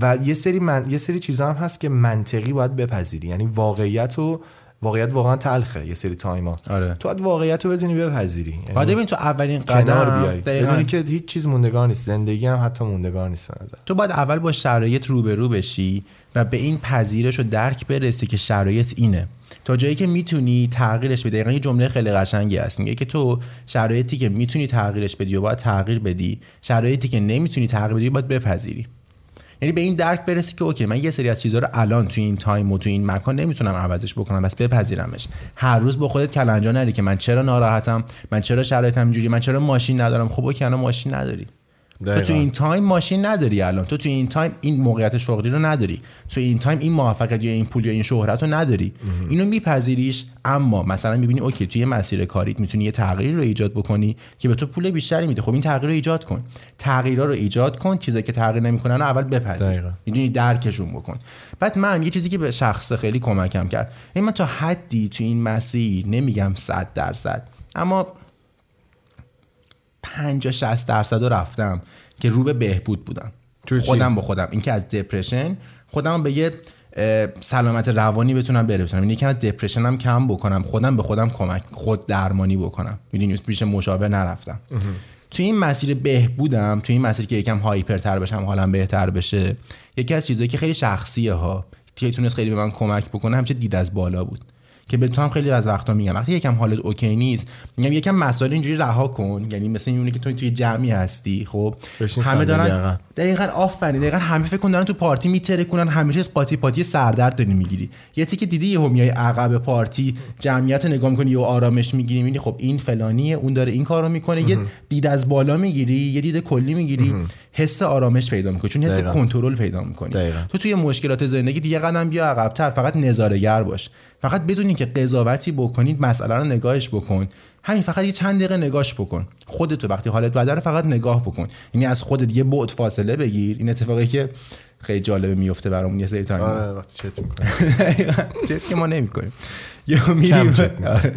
و یه سری من یه سری چیزا هم هست که منطقی باید بپذیری. یعنی واقعیت و واقعیت واقعا تلخه یه سری تایما آره. تو باید واقعیت رو بتونی بپذیری. یعنی بعد ببین تو اولین کنار قدم بیای. بدونی که هیچ چیز موندگار نیست. زندگی هم حتی موندگار نیست به نظر. تو باید اول با شرایط روبرو بشی و به این پذیرش و درک برسی که شرایط اینه. تا جایی که می‌تونی تغییرش بدی. دقیقا یه جمله خیلی قشنگی هست. میگه که تو شرایطی که می‌تونی تغییرش بدی و باید تغییر بدی شرایطی که نمی‌تونی تغییر بدی باید بپذیری. یعنی به این درک برسی که okay من یه سری از چیزها رو الان تو این time و تو این مکان نمی‌تونم عوضش بکنم پس بپذیرمش. هر روز با خودت کلنجار نری که من چرا ناراحتم؟ من چرا شرایطم اینجوری من چرا ماشین ندارم؟ خب okay الان ماشین نداری. تو تو. این time ماشین نداری الان. تو تو این time این موقعیت شغلی رو نداری. تو این time این موفقیت یا این پول یا این شهرت رو نداری. اینو میپذیریش. اما مثلا می‌بینی okay توی مسیر کاریت می‌تونی یه تغییری رو ایجاد بکنی که به تو پول بیشتری میده. خب این تغییر رو ایجاد کن. تغییرا رو ایجاد کن چیزایی که تغییر نمی‌کنن رو اول بپذیر. می‌دونی درکشون بکن. بعد من یه چیزی که به شخص خیلی کمکم کرد. یعنی من تا حدی تو این مسیر نمیگم 100 درصد. اما 50 60 درصد رفتم که رو به بهبود بودم؟ خودم با خودم. اینکه از دپرشن خودم به یه سلامت روانی بتونم برسونم. یعنی یکم از دپرشنم کم بکنم. خودم به خودم کمک خود درمانی بکنم. می‌دونی؟ پیش مشاور نرفتم. تو این مسیر بهبودم تو این مسیر که یکم هایپرتر بشم حالم بهتر بشه یکی از چیزایی که خیلی شخصیه ها که تونست خیلی به من کمک بکنه همیشه دید از بالا بود. که به تو هم خیلی از وقتا میگم. وقتی یکم حالت اوکی نیست میگم یکم مسائل اینجوری رها کن. یعنی مثل اینونه که تو توی جمعی هستی خب؟ همه دارن. دقیقا. آفرین. دقیقا همه فکر کن دارن تو پارتی میتره کنن همیشه از قاطی پاتی سردرد داری می‌گیری. یه تیکه دیدی یهو میای عقب پارتی جمعیت رو نگاه می‌کنی و آرامش می‌گیری می‌بینی خب این فلانیه اون داره این کارو می‌کنه یه دید از بالا می‌گیری یه دید کلی می‌گیری. حس آرامش پیدا می‌کنی چون حس. کنترل پیدا می‌کنی. دقیقاً. تو توی مشکلات زندگی دیگه قدم بیا عقبتر فقط نظاره‌گر باش. فقط بدونی که قضاوتی بکنید مسئله رو نگاهش بکن. همین فقط یه چند دقیقه نگاش بکن. خودتو وقتی حالت بده رو فقط نگاه بکن. یعنی از خودت یه بعد فاصله بگیر. این اتفاقی که خیلی جالبه میفته برامون یه سری تایم. آره وقتی چت که ما نمی‌کنیم. یهو میری. آره.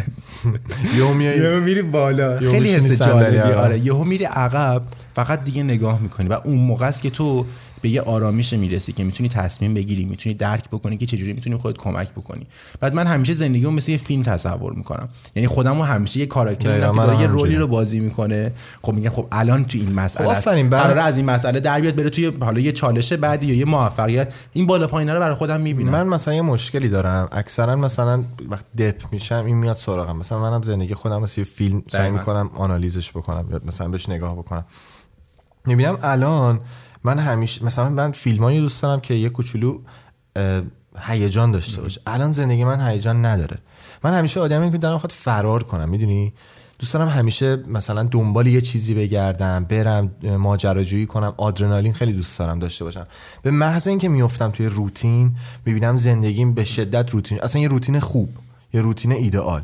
یهو میای یهو میری بالا خیلی حس جالبی عقب. آره یهو میری عقب فقط دیگه نگاه می‌کنی و اون موقع است که تو به یه آرامش می‌رسی که می‌تونی تصمیم بگیری می‌تونی درک بکنی که چجوری می‌تونی خودت کمک بکنی. بعد من همیشه زندگیمو مثل یه فیلم تصور می‌کنم. یعنی خودمو همیشه یه کاراکتر که داره یه. رولی رو بازی می‌کنه. خب میگم خب الان تو این مسئله خب است. آفرین، قراره از این مسئله در بیاد بره توی حالا یه چالش بعدی یا یه موفقیت. این بالا پایینا رو برای خودم می‌بینم. من مثلا یه مشکلی دارم. اکثرا مثلا وقت دپ میشم این میاد سراغم. مثلا منم زندگی خودم مثل یه فیلم سعی. می‌کنم آنالیزش بکنم یا مثلا بهش نگاه بکنم. می‌بینم الان من همیشه مثلا من فیلمایی دوست دارم که یه کوچولو هیجان داشته باشه. الان زندگی من هیجان نداره. من همیشه آدمی که دارم فرار کنم می‌دونی؟ دوست دارم همیشه مثلا دنبال یه چیزی بگردم برم ماجراجویی کنم آدرنالین خیلی دوست دارم داشته باشم. به محض اینکه میفتم توی روتین می‌بینم زندگیم به شدت روتین اصلا یه روتین خوب یه روتین ایدئال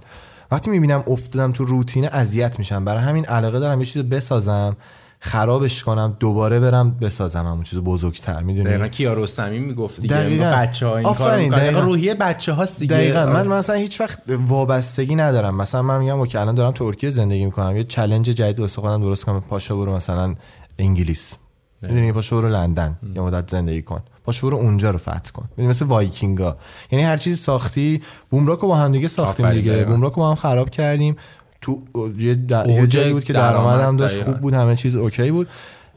وقتی می‌بینم افتادم تو روتین اذیت میشم. برای همین علاقه دارم یه چیزو بسازم. خرابش کنم دوباره برم بسازم همون چیز بزرگتر می‌دونی؟ دقیقا کیارستمی می‌گفت دیگه دقیقاً. بچه ها این کار آفرین، می‌کنن. دقیقاً. روحیه بچه هاست دیگه. دقیقا. آره. من مثلا هیچ وقت وابستگی ندارم. مثلا من میگم okay الان دارم ترکیه زندگی می‌کنم. یه challenge جدید واسه خودم درست کنم. پاشو برو مثلا انگلیس. می‌دونی؟ پاشو برو لندن. یه مدت زندگی کن. پاشو برو اونجا رو فتح کن. می‌دونی؟ مثل وایکینگا. یعنی هر چیزی ساختی بومراکو با هم دیگه ساختیم دیگه. بومراکو با هم خراب کردیم. تو یه, د- یه جایی بود که درآمد، درآمدم داشت. خوب بود همه چیز okay بود.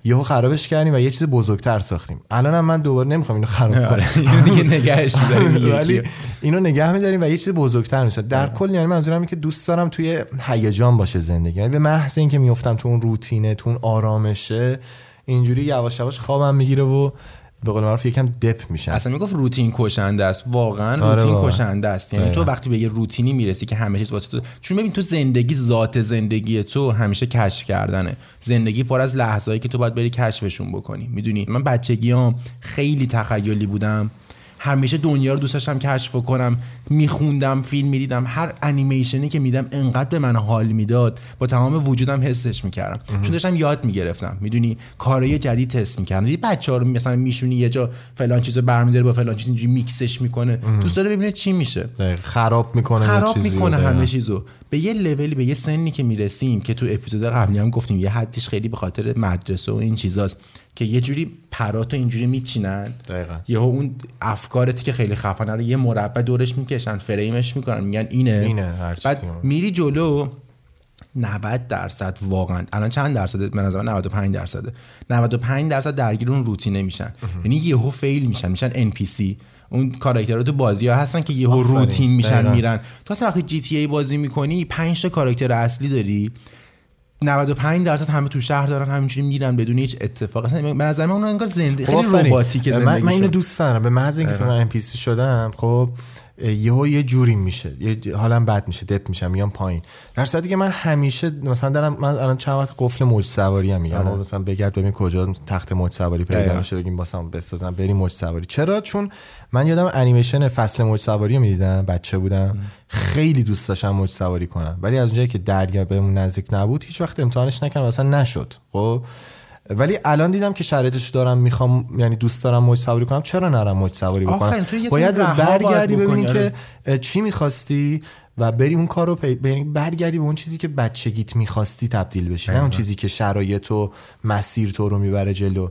یهو خرابش کردیم و یه چیز بزرگتر ساختیم. الانم من دوباره نمی‌خوام اینو خراب کنم. آره اینو دیگه نگهش می‌داریم ولی اینو نگه میداریم و یه چیز بزرگتر میشه. در کل یعنی منظورم اینه که دوست دارم توی هیجان باشه زندگی. یعنی به محض اینکه میفتم تو اون روتینه تو اون آرامشه اینجوری یواش یواش خوابم می‌گیره و به قول معروف یکم دپ میشن. اصلا می‌گفت روتین کشنده است. واقعا آره روتین. کشنده است. یعنی تو. وقتی به یه روتینی می‌رسی که همه چیز واسه تو چون ببین تو زندگی ذات زندگی تو همیشه کشف کردنه. زندگی پر از لحظه‌ای که تو باید بری کشفشون بکنی. می‌دونی؟ من بچگیام خیلی تخیلی بودم. همیشه دنیا رو دوست داشتم کشف کنم میخوندم فیلم می‌دیدم هر انیمیشنی که میدم انقدر به من حال می‌داد با تمام وجودم حسش می‌کردم. چون داشتم یاد می‌گرفتم. می‌دونی کارهای جدید تست می‌کردم. یه بچه ها رو مثلا میشونی یه جا فلان چیزو برمیداره با فلان چیز اینجوری میکسش می‌کنه. دوست داره ببینه چی میشه. خراب می‌کنه خراب. می‌کنه. همه چیزو. به یه لولی به یه سنی که می‌رسیم که تو اپیزود قبلی هم گفتیم یه حدیش خیلی به خاطر مدرسه و این چیزاست. که یه جوری پراتو اینجوری میچینن. دقیقا. یهو اون افکارتی که خیلی خفنه رو یه مربع دورش می‌کشن فریمش می‌کنن میگن اینه. اینه، هر بعد. میری جلو 90 درصد واقعا. الان چند درصد؟ به نظر من 95 درصده. 95 درصد درگیر اون روتینه میشن. یعنی یهو فیل میشن میشن NPC اون کاراکترها تو بازی ها هستن که یهو. روتین میشن دقیقاً. میرن. تو اصلا وقتی جی تی ای بازی می‌کنی 5 تا کاراکتر اصلی داری. 95 درصد همه تو شهر دارن همینجوری میرن بدون هیچ اتفاق اصلا به نظر من اون انگار زنده خیلی خب آفرین. رباتیک من, زندگی من اینو شد. دوست دارم به محض اینکه فکر ام پی سی شدم خب یهو یه جوری میشه. یه حالم بد میشه دپ میشم میام پایین. در صورتی که من همیشه مثلا دارم من الان چند وقت قفل موج سواری هم میگم. آره. مثلا بگرد ببین کجا تخت موج سواری پیدا. میشه بگیم باسم بسازم بریم موج سواری. چرا؟ چون من یادم انیمیشن فصل موج سواری رو می‌دیدم بچه بودم. خیلی دوست داشتم موج سواری کنم. ولی از اونجایی که دریا بهمون نزدیک نبود هیچ وقت امتحانش نکردم اصلا نشد. خب؟ ولی الان دیدم که شرایطش دارم می‌خوام یعنی دوست دارم موج سواری کنم. چرا نرم موج سواری بکنم؟ باید برگردی ببینی که آره. اه، چی می‌خواستی و بری اون کار رو پی... یعنی برگردی به اون چیزی که بچگیت می‌خواستی تبدیل بشی نه اون چیزی که شرایط و مسیر تو رو می‌بره جلو.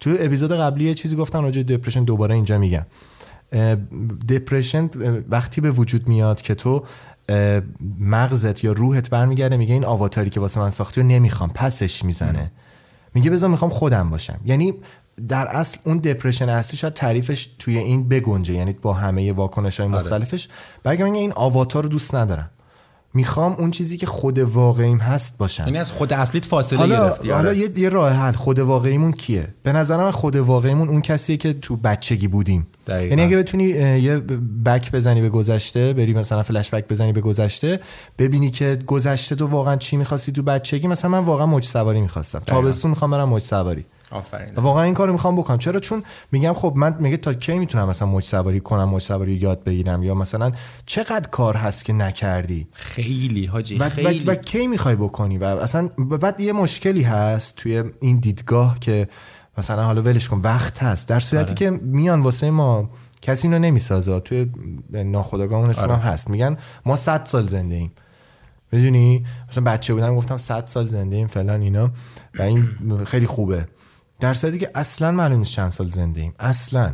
تو اپیزود قبلی یه چیزی گفتم راجع به دپرشن دوباره اینجا میگم. دپرشن وقتی به وجود میاد که تو مغزت یا روحت برمیگرده میگه این آواتاری که واسه من ساختی رو نمی‌خوام پسش می‌زنه. میگه بذار می‌خوام خودم باشم. یعنی در اصل اون دپرشن اصلی شاید تعریفش توی این بگنجه یعنی با همه واکنش های مختلفش. برگم این آواتار رو دوست ندارم. می‌خوام اون چیزی که خود واقعیم هست باشم. یعنی از خود اصلیت فاصله حالا گرفتی حالا آره. یه, یه راه حل. خود واقعیمون کیه؟ به نظر من خود واقعیمون اون کسیه که تو بچگی بودیم. دقیقاً. یعنی اگه بتونی یه بک بزنی به گذشته بری مثلا فلش بک بزنی به گذشته ببینی که گذشته تو واقعا چی می‌خواستی تو بچگی مثلا من واقعا موج سواری می‌خواستم تابستون می‌خوام برم موج سواری آفرین. و واقعا این کارو می‌خوام بکنم. چرا؟ چون میگم خب من میگه تا کی می‌تونم مثلا موج سواری کنم موج سواری یاد بگیرم؟ یا مثلا چقدر کار هست که نکردی؟ خیلی حاجی و, و, خیلی. و کی می‌خوای بکنی؟ و اصلا و بعد یه مشکلی هست توی این دیدگاه که مثلا حالا ولش کن وقت هست. در صورتی آره. که میان واسه ما کسی اینو نمی‌سازه. توی ناخودآگاهمون اسم آره. هست. میگن ما 100 سال زنده ایم. می‌دونی؟ مثلا بچه بودم گفتم 100 سال زنده ایم فلان اینا. و این خیلی خوبه. در صورتی که اصلا معلوم نیست چند سال زنده ایم. اصلا.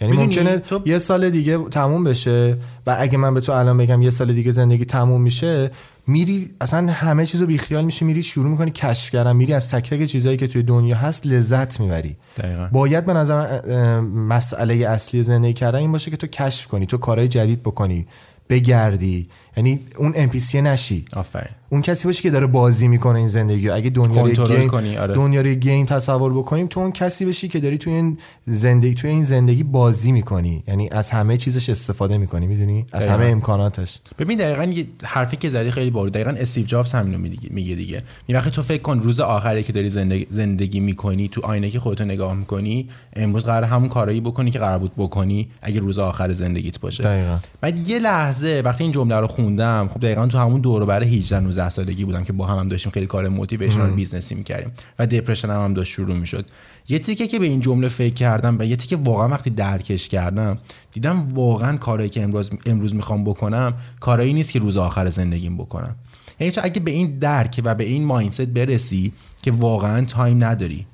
یعنی ممکنه تو- یه سال دیگه تموم بشه و اگه من به تو الان بگم یه سال دیگه زندگی تموم میشه میری اصلا همه چیزو بیخیال میشی میری شروع می‌کنی کشف کردن میری از تک تک چیزایی که توی دنیا هست لذت می‌بری. دقیقاً. باید به نظر مسئله اصلی زندگی کردن این باشه که تو کشف کنی تو کارهای جدید بکنی بگردی. یعنی اون NPC نشی. آفرین. اون کسی باشی که داره بازی می‌کنه این زندگی. اگه دنیا رو یه کنترل گیم کنی، آره. دنیا رو یه گیم تصور بکنیم تو اون کسی بشی که داری توی این زندگی توی این زندگی بازی می‌کنی یعنی از همه چیزش استفاده می‌کنی می‌دونی از دقیقاً. همه امکاناتش ببین دقیقا یه حرفی که زدی خیلی بارو دقیقا استیو جابز همینو میگه میگه دیگه وقتی تو فکر کن روز آخری که داری زندگی, زندگی می‌کنی تو آینه که خودتو نگاه می‌کنی امروز قرار همون کارایی بکنی که قرار بود بکنی اگه روز آخر زندگیت باشه دقیقاً. بعد یه لحظه وقتی این جمله رو خوندم خب دقیقا تو همون دور و بر 18 19 سالگی بودم که با هم, هم داشتیم خیلی کار motivational business ی می‌کردیم و depression هم, هم داشت شروع می‌شد. یه تیکه که به این جمله فکر کردم و یه تیکه واقعا وقتی درکش کردم دیدم واقعا کارهایی که امروز امروز می‌خوام بکنم کارایی نیست که روز آخر زندگیم بکنم. یعنی تو اگه به این درک و به این mindset برسی که واقعا time نداری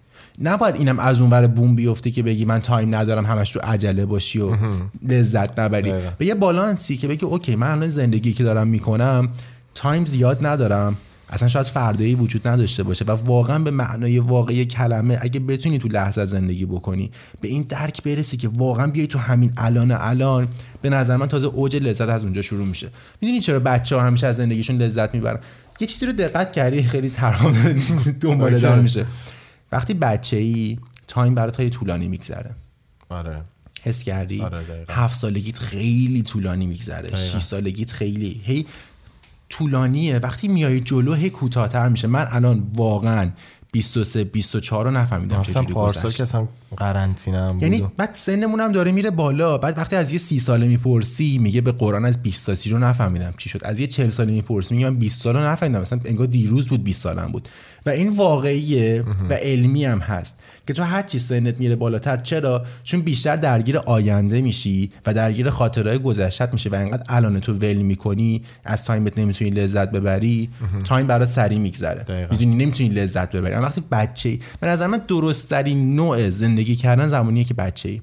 نباید اینم از اون ور بوم بیفته که بگی من time ندارم همش تو عجله باشی و لذت نبری. به یه بالانسی که بگی okay من الان زندگی که دارم می‌کنم time زیاد ندارم. اصلا شاید فردایی وجود نداشته باشه و واقعا به معنای واقعی کلمه اگه بتونی تو لحظه زندگی بکنی به این درک برسی که واقعا بیای تو همین الان الان به نظر من تازه اوج لذت از اونجا شروع میشه. می‌دونی چرا بچه ها همیشه از زندگیشون لذت می‌برن؟ یه چیزی رو دقت کردی خیلی ترام دنبال. دار میشه. وقتی بچه ای time برات خیلی طولانی میگذره. آره. حس کردی؟ آره،. هفت سالگیت خیلی طولانی میگذره. شیش سالگیت خیلی. هی طولانیه. وقتی میای جلو هی کوتاهتر میشه. من الان واقعا 23 24 رو نفهمیدم مثلا چجوری پارسال که اصلا قرنطینه هم بود یعنی بعد سنمون هم داره میره بالا. بعد وقتی از یه سی ساله می‌پرسی میگه به قرآن از 20 تا رو نفهمیدم. چی شد؟ از یه 40 ساله می‌پرسی میگه من 20 سال رو نفهمیدم. مثلا انگار دیروز بود 20 سالم بود. و این واقعیه و علمی هم هست که تو هر چی سنت میره بالاتر چرا؟ چون بیشتر درگیر آینده میشی و درگیر خاطرهای گذشتت میشه و انقدر الان تو ول می‌کنی از تایمت نمی‌تونی لذت ببری time برات سریع میگذره. می‌دونی نمی‌تونی لذت ببری. وقتی بچه به نظر من درست ترین نوع زندگی کردن زمانیه که بچه ای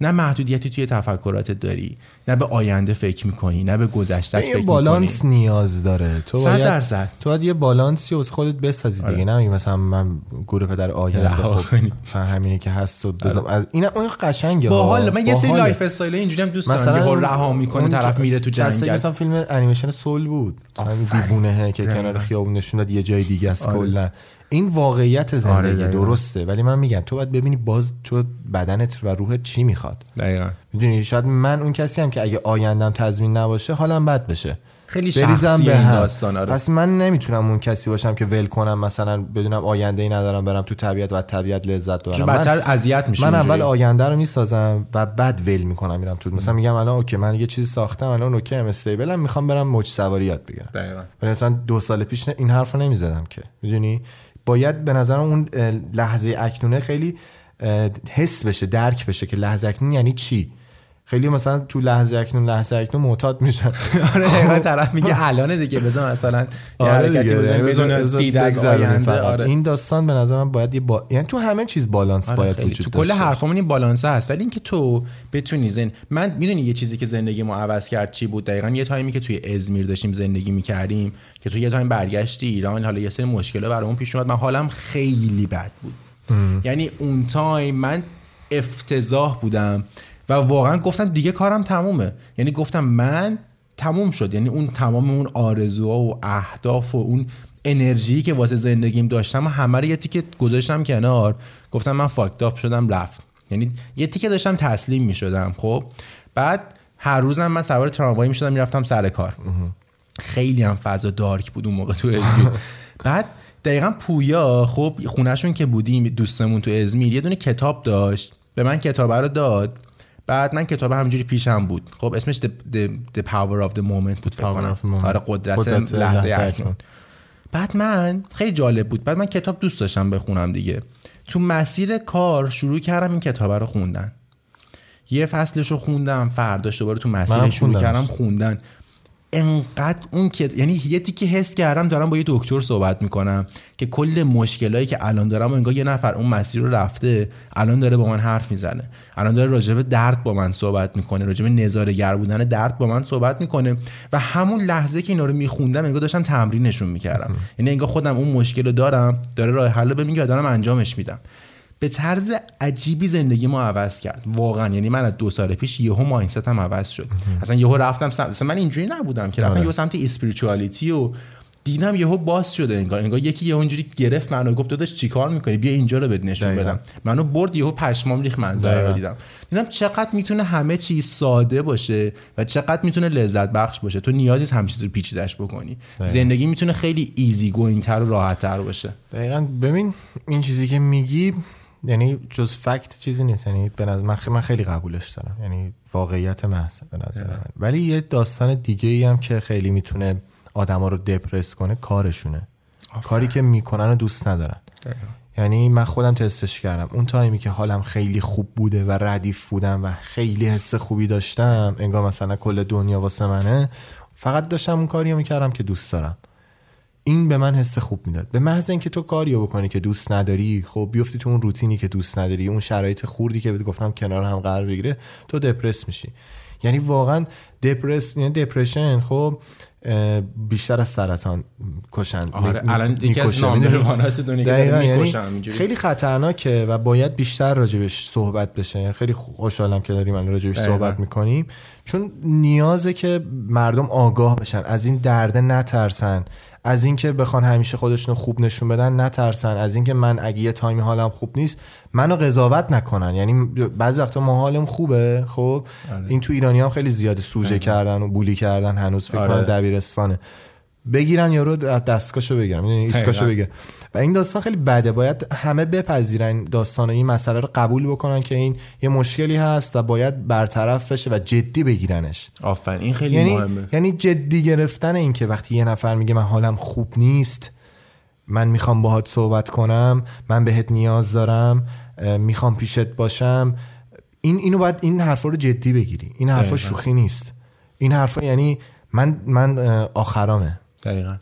نه محدودیتی توی تفکراتت داری نه به آینده فکر می‌کنی نه به گذشته فکر بالانس می‌کنی نیاز داره تو صد باید درصد. تو باید یه بالانسی واسه خودت بسازی دیگه آره. نمیگی مثلا من گروه پدر آینده خب. مثلا همینی که هست و بزن از این اون قشنگه با. حال من یه سری. لایف استایل اینجوری هم دوست دارم مثلا که رها می‌کنه طرف میره تو جنگل مثلا فیلم انیمیشن سول بود مثلا. دیوونه که. کنار خیابون نشون داد یه جای دیگه است آره. کلا این واقعیت زندگی آره،. درسته ولی من میگم تو باید ببینی باز تو بدنت و روحت چی می‌خواد. دقیقا. می‌دونی شاید من اون کسی هم که اگه آیندم تضمین نباشه حالم بد بشه. خیلی بریزم به این هم. داستان آره. پس من نمی‌تونم اون کسی باشم که ول کنم مثلا بدونم آینده ای ندارم برم تو طبیعت و طبیعت لذت ببرم. من, بدتر اذیت میشه من اول. آینده رو می‌سازم و بعد ول می‌کنم میرم تو مثلا میگم الان OK من یه چیزی ساختم الان OK ام stable م می‌خوام برم موج سواری یاد بگیرم. دقیقاً. ولی مثلا دو سال پیش این حرف رو نمی‌زدم که. می‌دونی؟ باید به نظرم اون لحظه اکنونه خیلی حس بشه درک بشه که لحظه اکنون یعنی چی. خیلی مثلا تو لحظه اکنون لحظه اکنون معتاد میشن. آره دقیقاً طرف میگه الان دیگه بذار مثلا یه آره حرکتی دیگه بزنیم یعنی دید از آینده. آره. این داستان به نظر من باید یه با... یعنی تو همه چیز بالانس آره باید. وجود تو کل. حرفمون این بالانس هست. ولی اینکه تو بتونی زن من می‌دونی یه چیزی که زندگی ما عوض کرد چی بود؟ دقیقا یه تایمی که توی ازمیر داشتیم زندگی می‌کردیم که تو یه تایم برگشتی ایران. حالا یه سری مشکل برامون پیش اومد. من حالم خیلی بد بود. یعنی اون تایم من افتضاح بودم. و واقعا گفتم دیگه کارم تمومه. یعنی گفتم من تموم شد. یعنی اون تمام اون آرزوها و اهداف و اون انرژی که واسه زندگیم داشتم و همه رو یه تیکه گذاشتم کنار. گفتم من fucked up شدم رفت. یعنی یه تیکه داشتم تسلیم می شدم خب. بعد هر روزم من سوار تراموایی می شدم می‌رفتم سر کار. خیلی هم فضا dark بود اون موقع تو ازمیر. بعد دقیقا پویا خب خونهشون که بودیم دوستمون تو ازمیر یه دونه کتاب داشت. به من کتاب رو داد. بعد من کتاب همجوری پیشم بود. خب اسمش The, the, the Power of the Moment بود فکر کنم. آره قدرت, قدرت لحظه لحظه اکنون. اکنون. بعد من خیلی جالب بود. بعد من کتاب دوست داشتم بخونم دیگه. تو مسیر کار شروع کردم این کتاب رو خوندن. یه فصلش رو خوندم فرداش دوباره تو مسیر شروع. کردم خوندن. انقدر اون که یعنی یه تیکه حس کردم دارم با یه دکتر صحبت می‌کنم که کل مشکلایی که الان دارم و انگار یه نفر اون مسیر رو رفته الان داره با من حرف می‌زنه. الان داره راجع به درد با من صحبت می‌کنه راجع به نظاره گر بودن درد با من صحبت می‌کنه و همون لحظه که اینا رو میخوندم انگار داشتم تمرینشون می‌کردم. یعنی انگار خودم اون مشکل رو دارم داره راه حل رو بهم دارم انجامش میدم. به طرز عجیبی زندگی ما عوض کرد. واقعا. یعنی من از دو سال پیش یهو مایندست هم عوض شد. اصلا یهو رفتم سمت مثلا من اینجوری نبودم که رفتم یهو سمت spirituality و دیدم یهو باز شده انگار. انگار یکی یهو اینجوری گرفت منو گفت داداش چیکار می‌کنی؟ بیا اینجا رو نشون دقیقاً. بدم. منو برد یهو پشمام ریخت منظره رو دقیقاً. دیدم. دیدم چقدر می‌تونه همه چیز ساده باشه و چقدر می‌تونه لذت بخش باشه. تو نیازی نیست هم چیز رو پیچیدش بکنی. زندگی می‌تونه خیلی easygoing تر و راحت تر باشه. دقیقا. ببین این چیزی که میگی یعنی جز fact چیزی نیست. یعنی به نظر من, خ- من خیلی قبولش دارم. یعنی واقعیت محض به نظر من. ولی یه داستان دیگه ای هم که خیلی می‌تونه آدما رو دپرس کنه کارشونه. کاری که می‌کنن رو دوست ندارن. یعنی من خودم تستش کردم. اون تایمی که حالم خیلی خوب بوده و ردیف بودم و خیلی حس خوبی داشتم انگار مثلا کل دنیا واسه منه فقط داشتم اون کاری رو می‌کردم که دوست دارم. این به من حس خوب می‌داد. به محض اینکه تو کاریو بکنی که دوست نداری خب بیفتی تو اون روتینی که دوست نداری اون شرایط خوردی که بهت گفتم کنار هم قرار بگیره تو دپرس میشی. یعنی واقعا دپرس یعنی دپرشن خب بیشتر از سرطان کشند آره می- الان یکی از دنیا یعنی. خیلی خطرناکه و باید بیشتر راجبش صحبت بشه. خیلی خوشحالم که داریم الان راجبش دقیقاً. صحبت می‌کنیم. چون نیازه که مردم آگاه بشن از این درده نترسن. از اینکه بخوان همیشه خودشون خوب نشون بدن نترسن. از اینکه من اگه یه تایمی حالم خوب نیست منو قضاوت نکنن. یعنی بعضی وقتا ما حالم خوبه خب؟ آره. این تو ایرانی هم خیلی زیاد سوژه کردن و بولی کردن هنوز فکر آره. کنم دبیرستانه. بگیرن یارو دستگاهشو بگیرن ایسکاشو. بگیرن. و این داستان خیلی بده. باید همه بپذیرن داستان این مسئله رو قبول بکنن که این یه مشکلی هست و باید برطرف بشه و جدی بگیرنش. آفرین. این خیلی یعنی مهمه. یعنی جدی گرفتن این که وقتی یه نفر میگه من حالم خوب نیست من می‌خوام باهات صحبت کنم من بهت نیاز دارم می‌خوام پیشت باشم. این اینو باید این حرفا رو جدی بگیری. این حرفا. شوخی نیست. این حرفا یعنی من من آخرامه. دقیقا.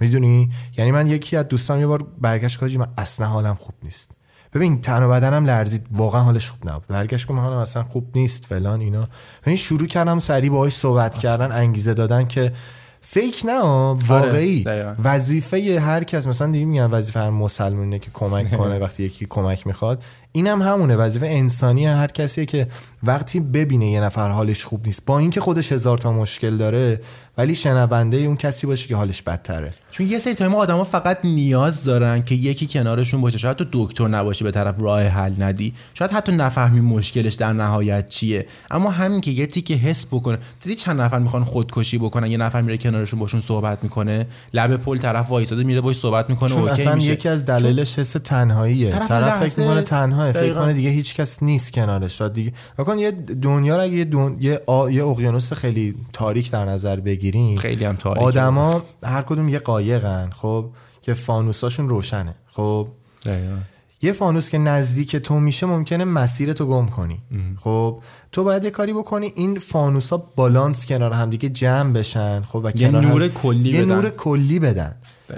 می‌دونی؟ یعنی من یکی از دوستان یه بار برگشت کاجی من اصلا حالم خوب نیست. ببین تن و بدنم لرزید واقعا حالش خوب نبود. برگشت من حالم اصلا خوب نیست فلان اینا. ببین شروع کردم سریع باهاش صحبت کردن انگیزه دادن که فیک نه ها، واقعی. وظیفه هر کس مثلا دیگه میگن وظیفه هر مسلمونه که کمک کنه وقتی یکی کمک می‌خواد. اینم همونه وظیفه انسانی هر کسیه که وقتی ببینه یه نفر حالش خوب نیست با اینکه خودش هزار تا مشکل داره ولی شنونده اون کسی باشه که حالش بدتره. چون یه سری تایم آدما فقط نیاز دارن که یکی کنارشون باشه. شاید تو دکتر نباشی به طرف راه حل ندی. شاید حتی نفهمی مشکلش در نهایت چیه. اما همین که یه تیکه حس بکنه. دیدی چند نفر می‌خوان خودکشی بکنن؟ یه نفر میره کنارشون باشون صحبت می‌کنه. لب پل طرف وایساده میره باش صحبت می‌کنه. چون اوکی اصلا میشه. یکی از دلایلش حس تنهاییه. طرف طرف, فکر می‌کنه تنهاه. فکر. کنه دیگه هیچ کس نیست کنارش. دیگه یه دنیا رو اگه یه, دن... یه, آ... یه اقیانوس خیلی تاریک در نظر بگیریم خیلی هم تاریکه آدما هر کدوم یه قایقن خب که فانوساشون روشنه خب دقیقاً. یه فانوس که نزدیک تو میشه ممکنه مسیر تو گم کنی خب تو باید یه کاری بکنی این فانوسا بالانس کنار هم دیگه جمع بشن خب و یه کنار هم- نور کلی یه بدن. نور کلی بدن.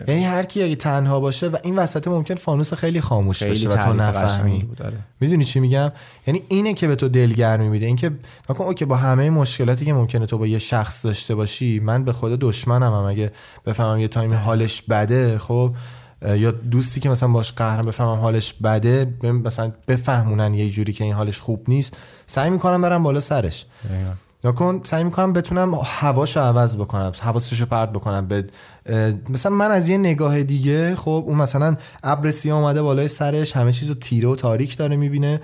یعنی هر کی اگه تنها باشه و این وسط ممکن فانوس خیلی خاموش خیلی بشه و تو نفهمی. آره. می‌دونی چی میگم؟ یعنی اینه که به تو دلگرمی میده اینکه نکن اوکی با همه مشکلاتی که ممکنه تو با یه شخص داشته باشی من به خود دشمنم هم اگه بفهمم یه تایمی حالش بده خب یا دوستی که مثلا باش قهرم بفهمم حالش بده مثلا بفهمونن یه جوری که این حالش خوب نیست. سعی می‌کنم برم بالا سرش. نکن سعی می‌کنم بتونم هواشو عوض بکنم حواسشو پرت بکنم. به مثلا من از یه نگاه دیگه خب اون مثلا ابر سیاه اومده بالای سرش همه چیزو تیره و تاریک داره می‌بینه.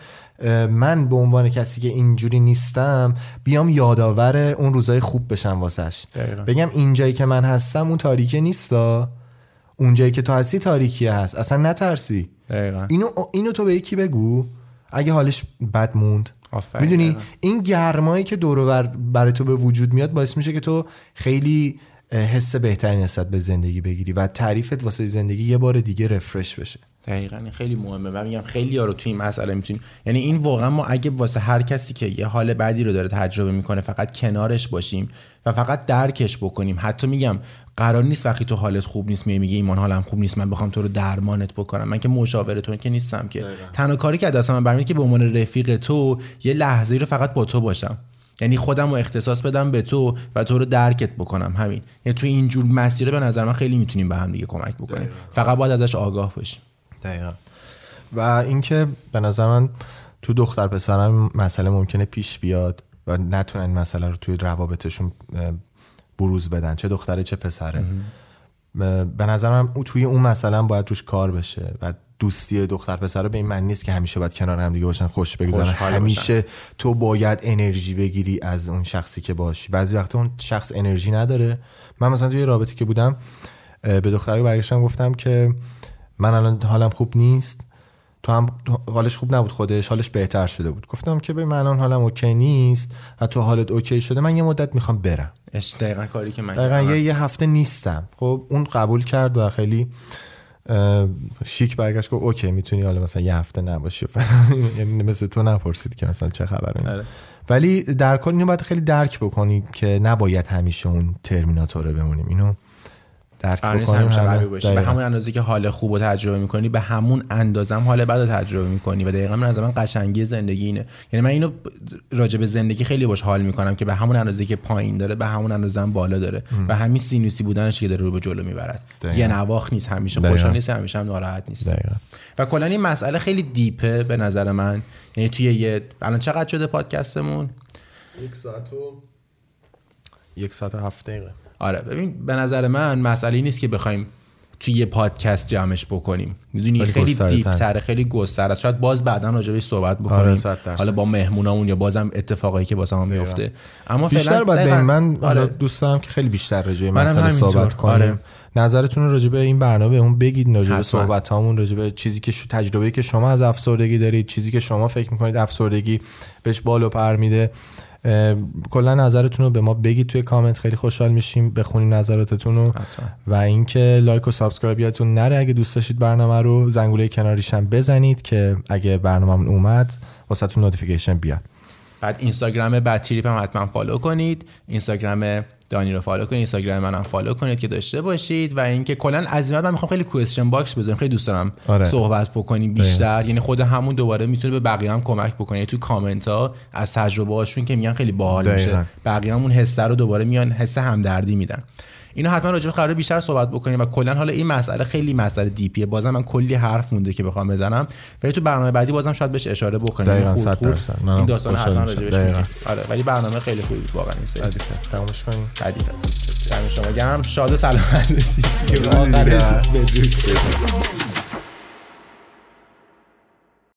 من به عنوان کسی که اینجوری نیستم بیام یادآور اون روزای خوب بشم واسش. دقیقاً. بگم اینجایی که من هستم اون تاریکه نیستا؟ اونجایی که تو هستی تاریکی هست. اصلا نترسی. دقیقاً. اینو اینو تو به یکی بگو. اگه حالش بد موند. می‌دونی؟ دقیقاً. این گرمایی که دور و بر برای تو به وجود میاد باعث میشه که تو خیلی حس بهتری نسبت به زندگی بگیری و تعریفت واسه زندگی یه بار دیگه رفرش بشه. دقیقا خیلی مهمه. و میگم خیلی ها رو توی این مسئله می‌تونیم یعنی این واقعا ما اگه واسه هر کسی که یه حال بدی رو داره تجربه می‌کنه فقط کنارش باشیم و فقط درکش بکنیم. حتی میگم قرار نیست وقتی تو حالت خوب نیست میای میگه ایمان حالم خوب نیست من بخوام تو رو درمانت بکنم. من که مشاور تو که نیستم که. تنها کاری که از دست من برمیاد که به عنوان رفیق تو یه لحظه رو فقط با تو باشم. یعنی خودم رو اختصاص بدم به تو و تو رو درکت بکنم. همین. یعنی تو اینجور مسیر به نظر من خیلی می‌تونیم به هم دیگه کمک بکنیم. فقط باید ازش آگاه باشیم. دقیقا. و اینکه به نظر من تو دختر پسرم مسئله ممکنه پیش بیاد و نتونن این مسئله رو توی روابطشون بروز بدن چه دختره چه پسره. به نظرم او- توی اون مثلا باید توش کار بشه و دوستی دختر پسر به این معنی نیست که همیشه باید کنار هم دیگه باشن خوش بگذارن. خوشحال همیشه تو باید انرژی بگیری از اون شخصی که باشی بعضی وقتا اون شخص انرژی نداره. من مثلا توی رابطه که بودم به دختری برگشتم گفتم که من الان حالم خوب نیست. تو هم حالش خوب نبود خودش حالش بهتر شده بود گفتم که ببین من الان حالم OK نیست و تو حالت OK شده من یه مدت می‌خوام برم اش دقیقا کاری که من دقیقا. یه, یه هفته نیستم خب اون قبول کرد و خیلی شیک برگشت گفت OK می‌تونی حالا مثلا یه هفته نباشی. یعنی مثل تو نپرسید که مثلا چه خبره آره. ولی در کل اینو باید خیلی درک بکنی که نباید همیشه اون ترمیناتوره بمونیم اینو درک. قوی باشی به دقیقاً. همون اندازه که حال خوب رو تجربه می‌کنی به همون اندازه هم حال بد رو تجربه می‌کنی و دقیقا من از من قشنگی زندگی اینه یعنی من اینو راجع به زندگی خیلی باش حال می‌کنم که به همون اندازه که پایین داره به همون اندازه هم بالا داره و همین سینوسی بودنش که داره رو به جلو می‌برد دقیقاً. یه نواخ نیست همیشه. خوشحال نیست همیشه هم ناراحت نیست دقیقاً. و کلا این مسئله خیلی دیپه به نظر من یعنی توی یه الان چقدر شده پادکستمون یک ساعت و یک ساعت و هفت دقیقه آره ببین به نظر من مسئله نیست که بخوایم توی یه پادکست جمعش بکنیم می‌دونی خیلی خیلی گسترده دیپ تر. تره خیلی گستر است شاید باز بعدا راجع بهش صحبت بکنیم آره، صد درصد. حالا با مهمونامون یا بازم اتفاقایی که واسه ما میفته اما بیشتر بریم من آره. دوست دارم که خیلی بیشتر راجع مسئله. صحبت کنیم آره. نظرتون رو راجع به این برنامه اون بگید راجع به حتما. صحبت هامون راجع به چیزی که شو- تجربه که شما از افسردگی دارید چیزی که شما فکر می‌کنید افسردگی بهش بال و پر میده کلا نظرتون رو به ما بگید توی کامنت خیلی خوشحال میشیم بخونیم نظراتتون رو. و اینکه like و subscribe یادتون نره. اگه دوست داشتید برنامه رو زنگوله کناریش هم بزنید که اگه برنامه‌مون اومد واسهتون notification بیاد. بعد اینستاگرام تریپ هم حتما follow کنید. اینستاگرام دانی رو follow کنید اینستاگرام منم follow کنید که داشته باشید و اینکه کلا از این می‌خوام خیلی question box بذارم خیلی دوست دارم آره. صحبت بکنیم بیشتر. یعنی خود همون دوباره می‌تونه به بقیه هم کمک بکنه. یعنی تو کامنت ها از تجربه هاشون که میگن خیلی باحال میشه. بقیه همون حسه رو دوباره میان حس همدردی میدن. اینو حتما راجع قرار بیشتر صحبت بکنیم و کلا حالا این مسئله خیلی مسئله deep یه. بازم من کلی حرف مونده که بخوام بزنم. ولی تو برنامه بعدی بازم شاید بهش اشاره بکنیم. دقیقاً، صد درصد. این داستان حتما. راجع بهش. آره ولی برنامه خیلی خوبی بود واقعا این سری. تمومش کنیم؟ دم شما گرم. شاد و سلامت باشید.